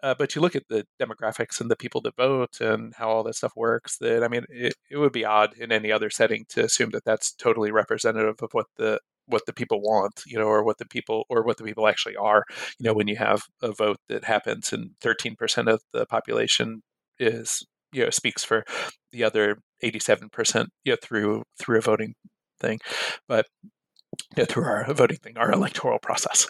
but you look at the demographics and the people that vote and how all that stuff works. That I mean, it, it would be odd in any other setting to assume that that's totally representative of what the what the people want, you know, or what the people or what the people actually are. You know, when you have a vote that happens and 13% of the population is you know speaks for the other 87% you know, through through a voting thing, but you know, through our voting thing, our electoral process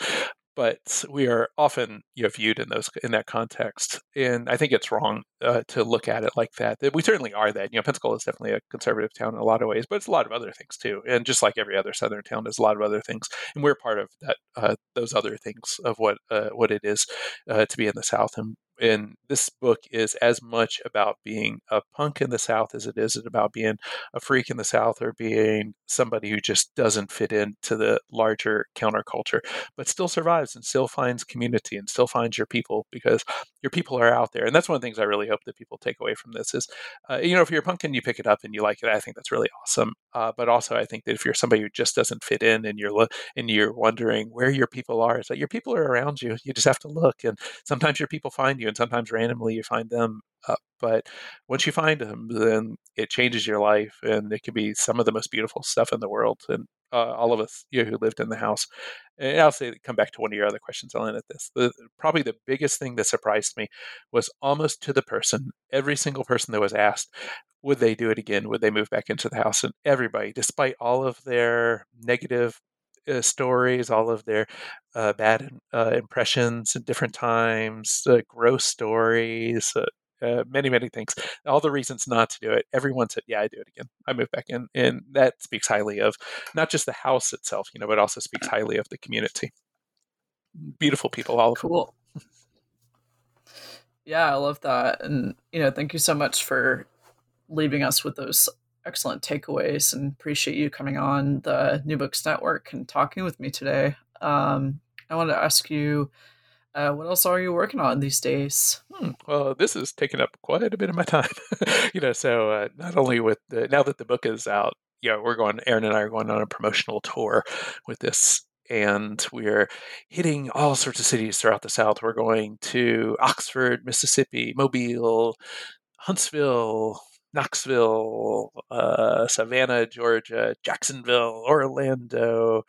but we are often you know, viewed in those in that context, and I think it's wrong uh, to look at it like that. We certainly are that. You know, Pensacola is definitely a conservative town in a lot of ways, but it's a lot of other things too. And just like every other southern town, there's a lot of other things, and we're part of that uh, those other things of what uh, what it is uh, to be in the South, and and this book is as much about being a punk in the South as it is about being a freak in the South or being somebody who just doesn't fit into the larger counterculture, but still survives and still finds community and still finds your people because your people are out there. And that's one of the things I really hope that people take away from this is, uh, you know, if you're a punk and you pick it up and you like it, I think that's really awesome. Uh, but also, I think that if you're somebody who just doesn't fit in and you're lo- and you're wondering where your people are, it's like your people are around you. You just have to look, and sometimes your people find you, and sometimes randomly you find them. But once you find them, then it changes your life, and it can be some of the most beautiful stuff in the world. And uh, all of us you know, who lived in the house. And I'll say, come back to one of your other questions. I'll end at this. The, probably the biggest thing that surprised me was almost to the person, every single person that was asked, would they do it again? Would they move back into the house? And everybody, despite all of their negative uh, stories, all of their uh, bad uh, impressions at different times, uh, gross stories, uh, uh, many, many things. All the reasons not to do it. Everyone said, "Yeah, I do it again. I move back in," and that speaks highly of not just the house itself, you know, but also speaks highly of the community. Beautiful people, all of cool. Yeah, I love that, and you know, thank you so much for leaving us with those excellent takeaways, and appreciate you coming on the New Books Network and talking with me today. Um, I want to ask you uh, what else are you working on these days? Hmm, well, this has taken up quite a bit of my time. you know, so uh, not only with the, now that the book is out, you know, we're going. Aaron and I are going on a promotional tour with this, and we're hitting all sorts of cities throughout the South. We're going to Oxford, Mississippi, Mobile, Huntsville, Knoxville, uh, Savannah, Georgia, Jacksonville, Orlando,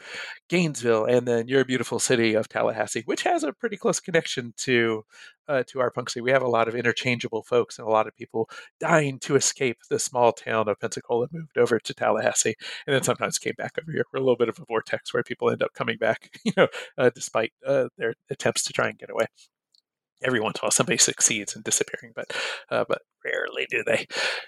Gainesville, and then your beautiful city of Tallahassee, which has a pretty close connection to uh, to our punk scene. We have a lot of interchangeable folks and a lot of people dying to escape the small town of Pensacola, moved over to Tallahassee, and then sometimes came back over here. We're a little bit of a vortex where people end up coming back, you know, uh, despite uh, their attempts to try and get away every once in a while somebody succeeds in disappearing, but uh, but rarely do they.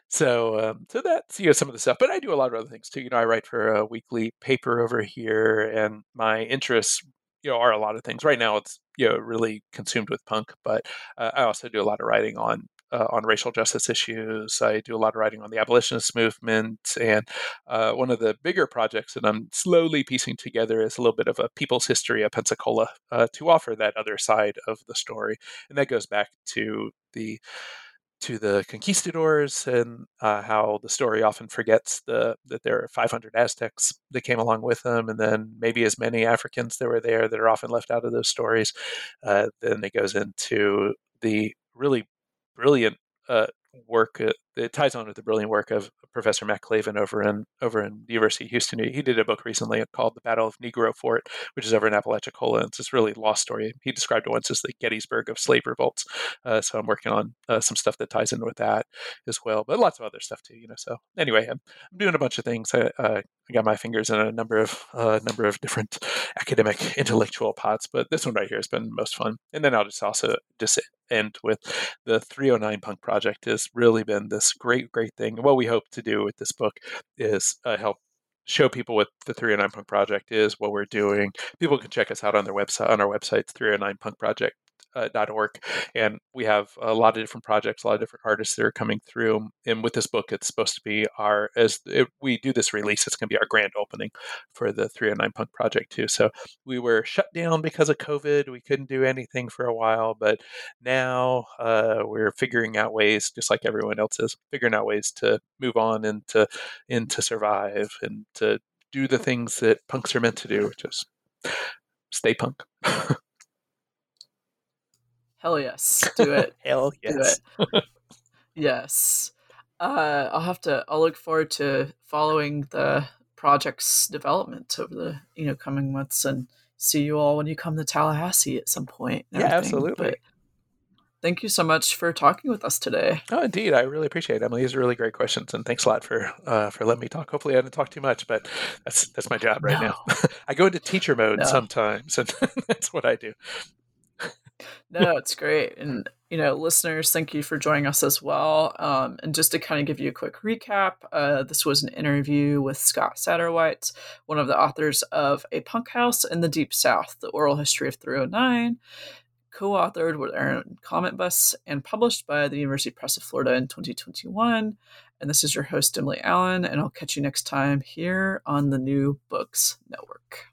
So um, so that's you know some of the stuff. But I do a lot of other things too. You know, I write for a weekly paper over here, and my interests you know are a lot of things. Right now, it's you know really consumed with punk, but uh, I also do a lot of writing on uh, on racial justice issues. I do a lot of writing on the abolitionist movement. And uh, one of the bigger projects that I'm slowly piecing together is a little bit of a people's history of Pensacola uh, to offer that other side of the story. And that goes back to the to the conquistadors and uh, how the story often forgets the, that there are 500 Aztecs that came along with them, and then maybe as many Africans that were there that are often left out of those stories. Uh, then it goes into the really brilliant uh, work. It ties on with the brilliant work of Professor Matt Clavin over in over in the University of Houston. He did a book recently called "The Battle of Negro Fort," which is over in Apalachicola. It's this really lost story. He described it once as the Gettysburg of slave revolts. Uh, so I'm working on uh, some stuff that ties in with that as well, but lots of other stuff too. You know. So anyway, I'm, I'm doing a bunch of things. I, uh, I got my fingers in a number of number of different academic intellectual pots, but this one right here has been most fun. And then I'll just also just end with the 309 Punk Project has really been this great, great thing. What we hope to do with this book is uh, help show people what the 309 Punk Project is, what we're doing. People can check us out on their website on our website, 309punkproject uh, .org, and we have a lot of different projects, a lot of different artists that are coming through. And with this book, it's supposed to be our as it, we do this release, it's going to be our grand opening for the 309 Punk project too. So we were shut down because of COVID. We couldn't do anything for a while, but now uh, we're figuring out ways, just like everyone else is, figuring out ways to move on and to and to survive and to do the things that punks are meant to do, which is stay punk. Hell yes, do it. Hell yes. Do it. yes. Uh, I'll have to. I'll look forward to following the project's development over the you know coming months and see you all when you come to Tallahassee at some point. Yeah, absolutely. But thank you so much for talking with us today. Oh, indeed, I really appreciate it, Emily. These are really great questions, and thanks a lot for uh, for letting me talk. Hopefully, I didn't talk too much, but that's that's my job right no. now. I go into teacher mode no. sometimes, and that's what I do no, it's great. And, you know, listeners, thank you for joining us as well. Um, and just to kind of give you a quick recap, uh, this was an interview with Scott Satterwhite, one of the authors of A Punk House in the Deep South, The Oral History of 309, co authored with Aaron Cometbus, and published by the University Press of Florida in 2021. And this is your host, Emily Allen, and I'll catch you next time here on the New Books Network.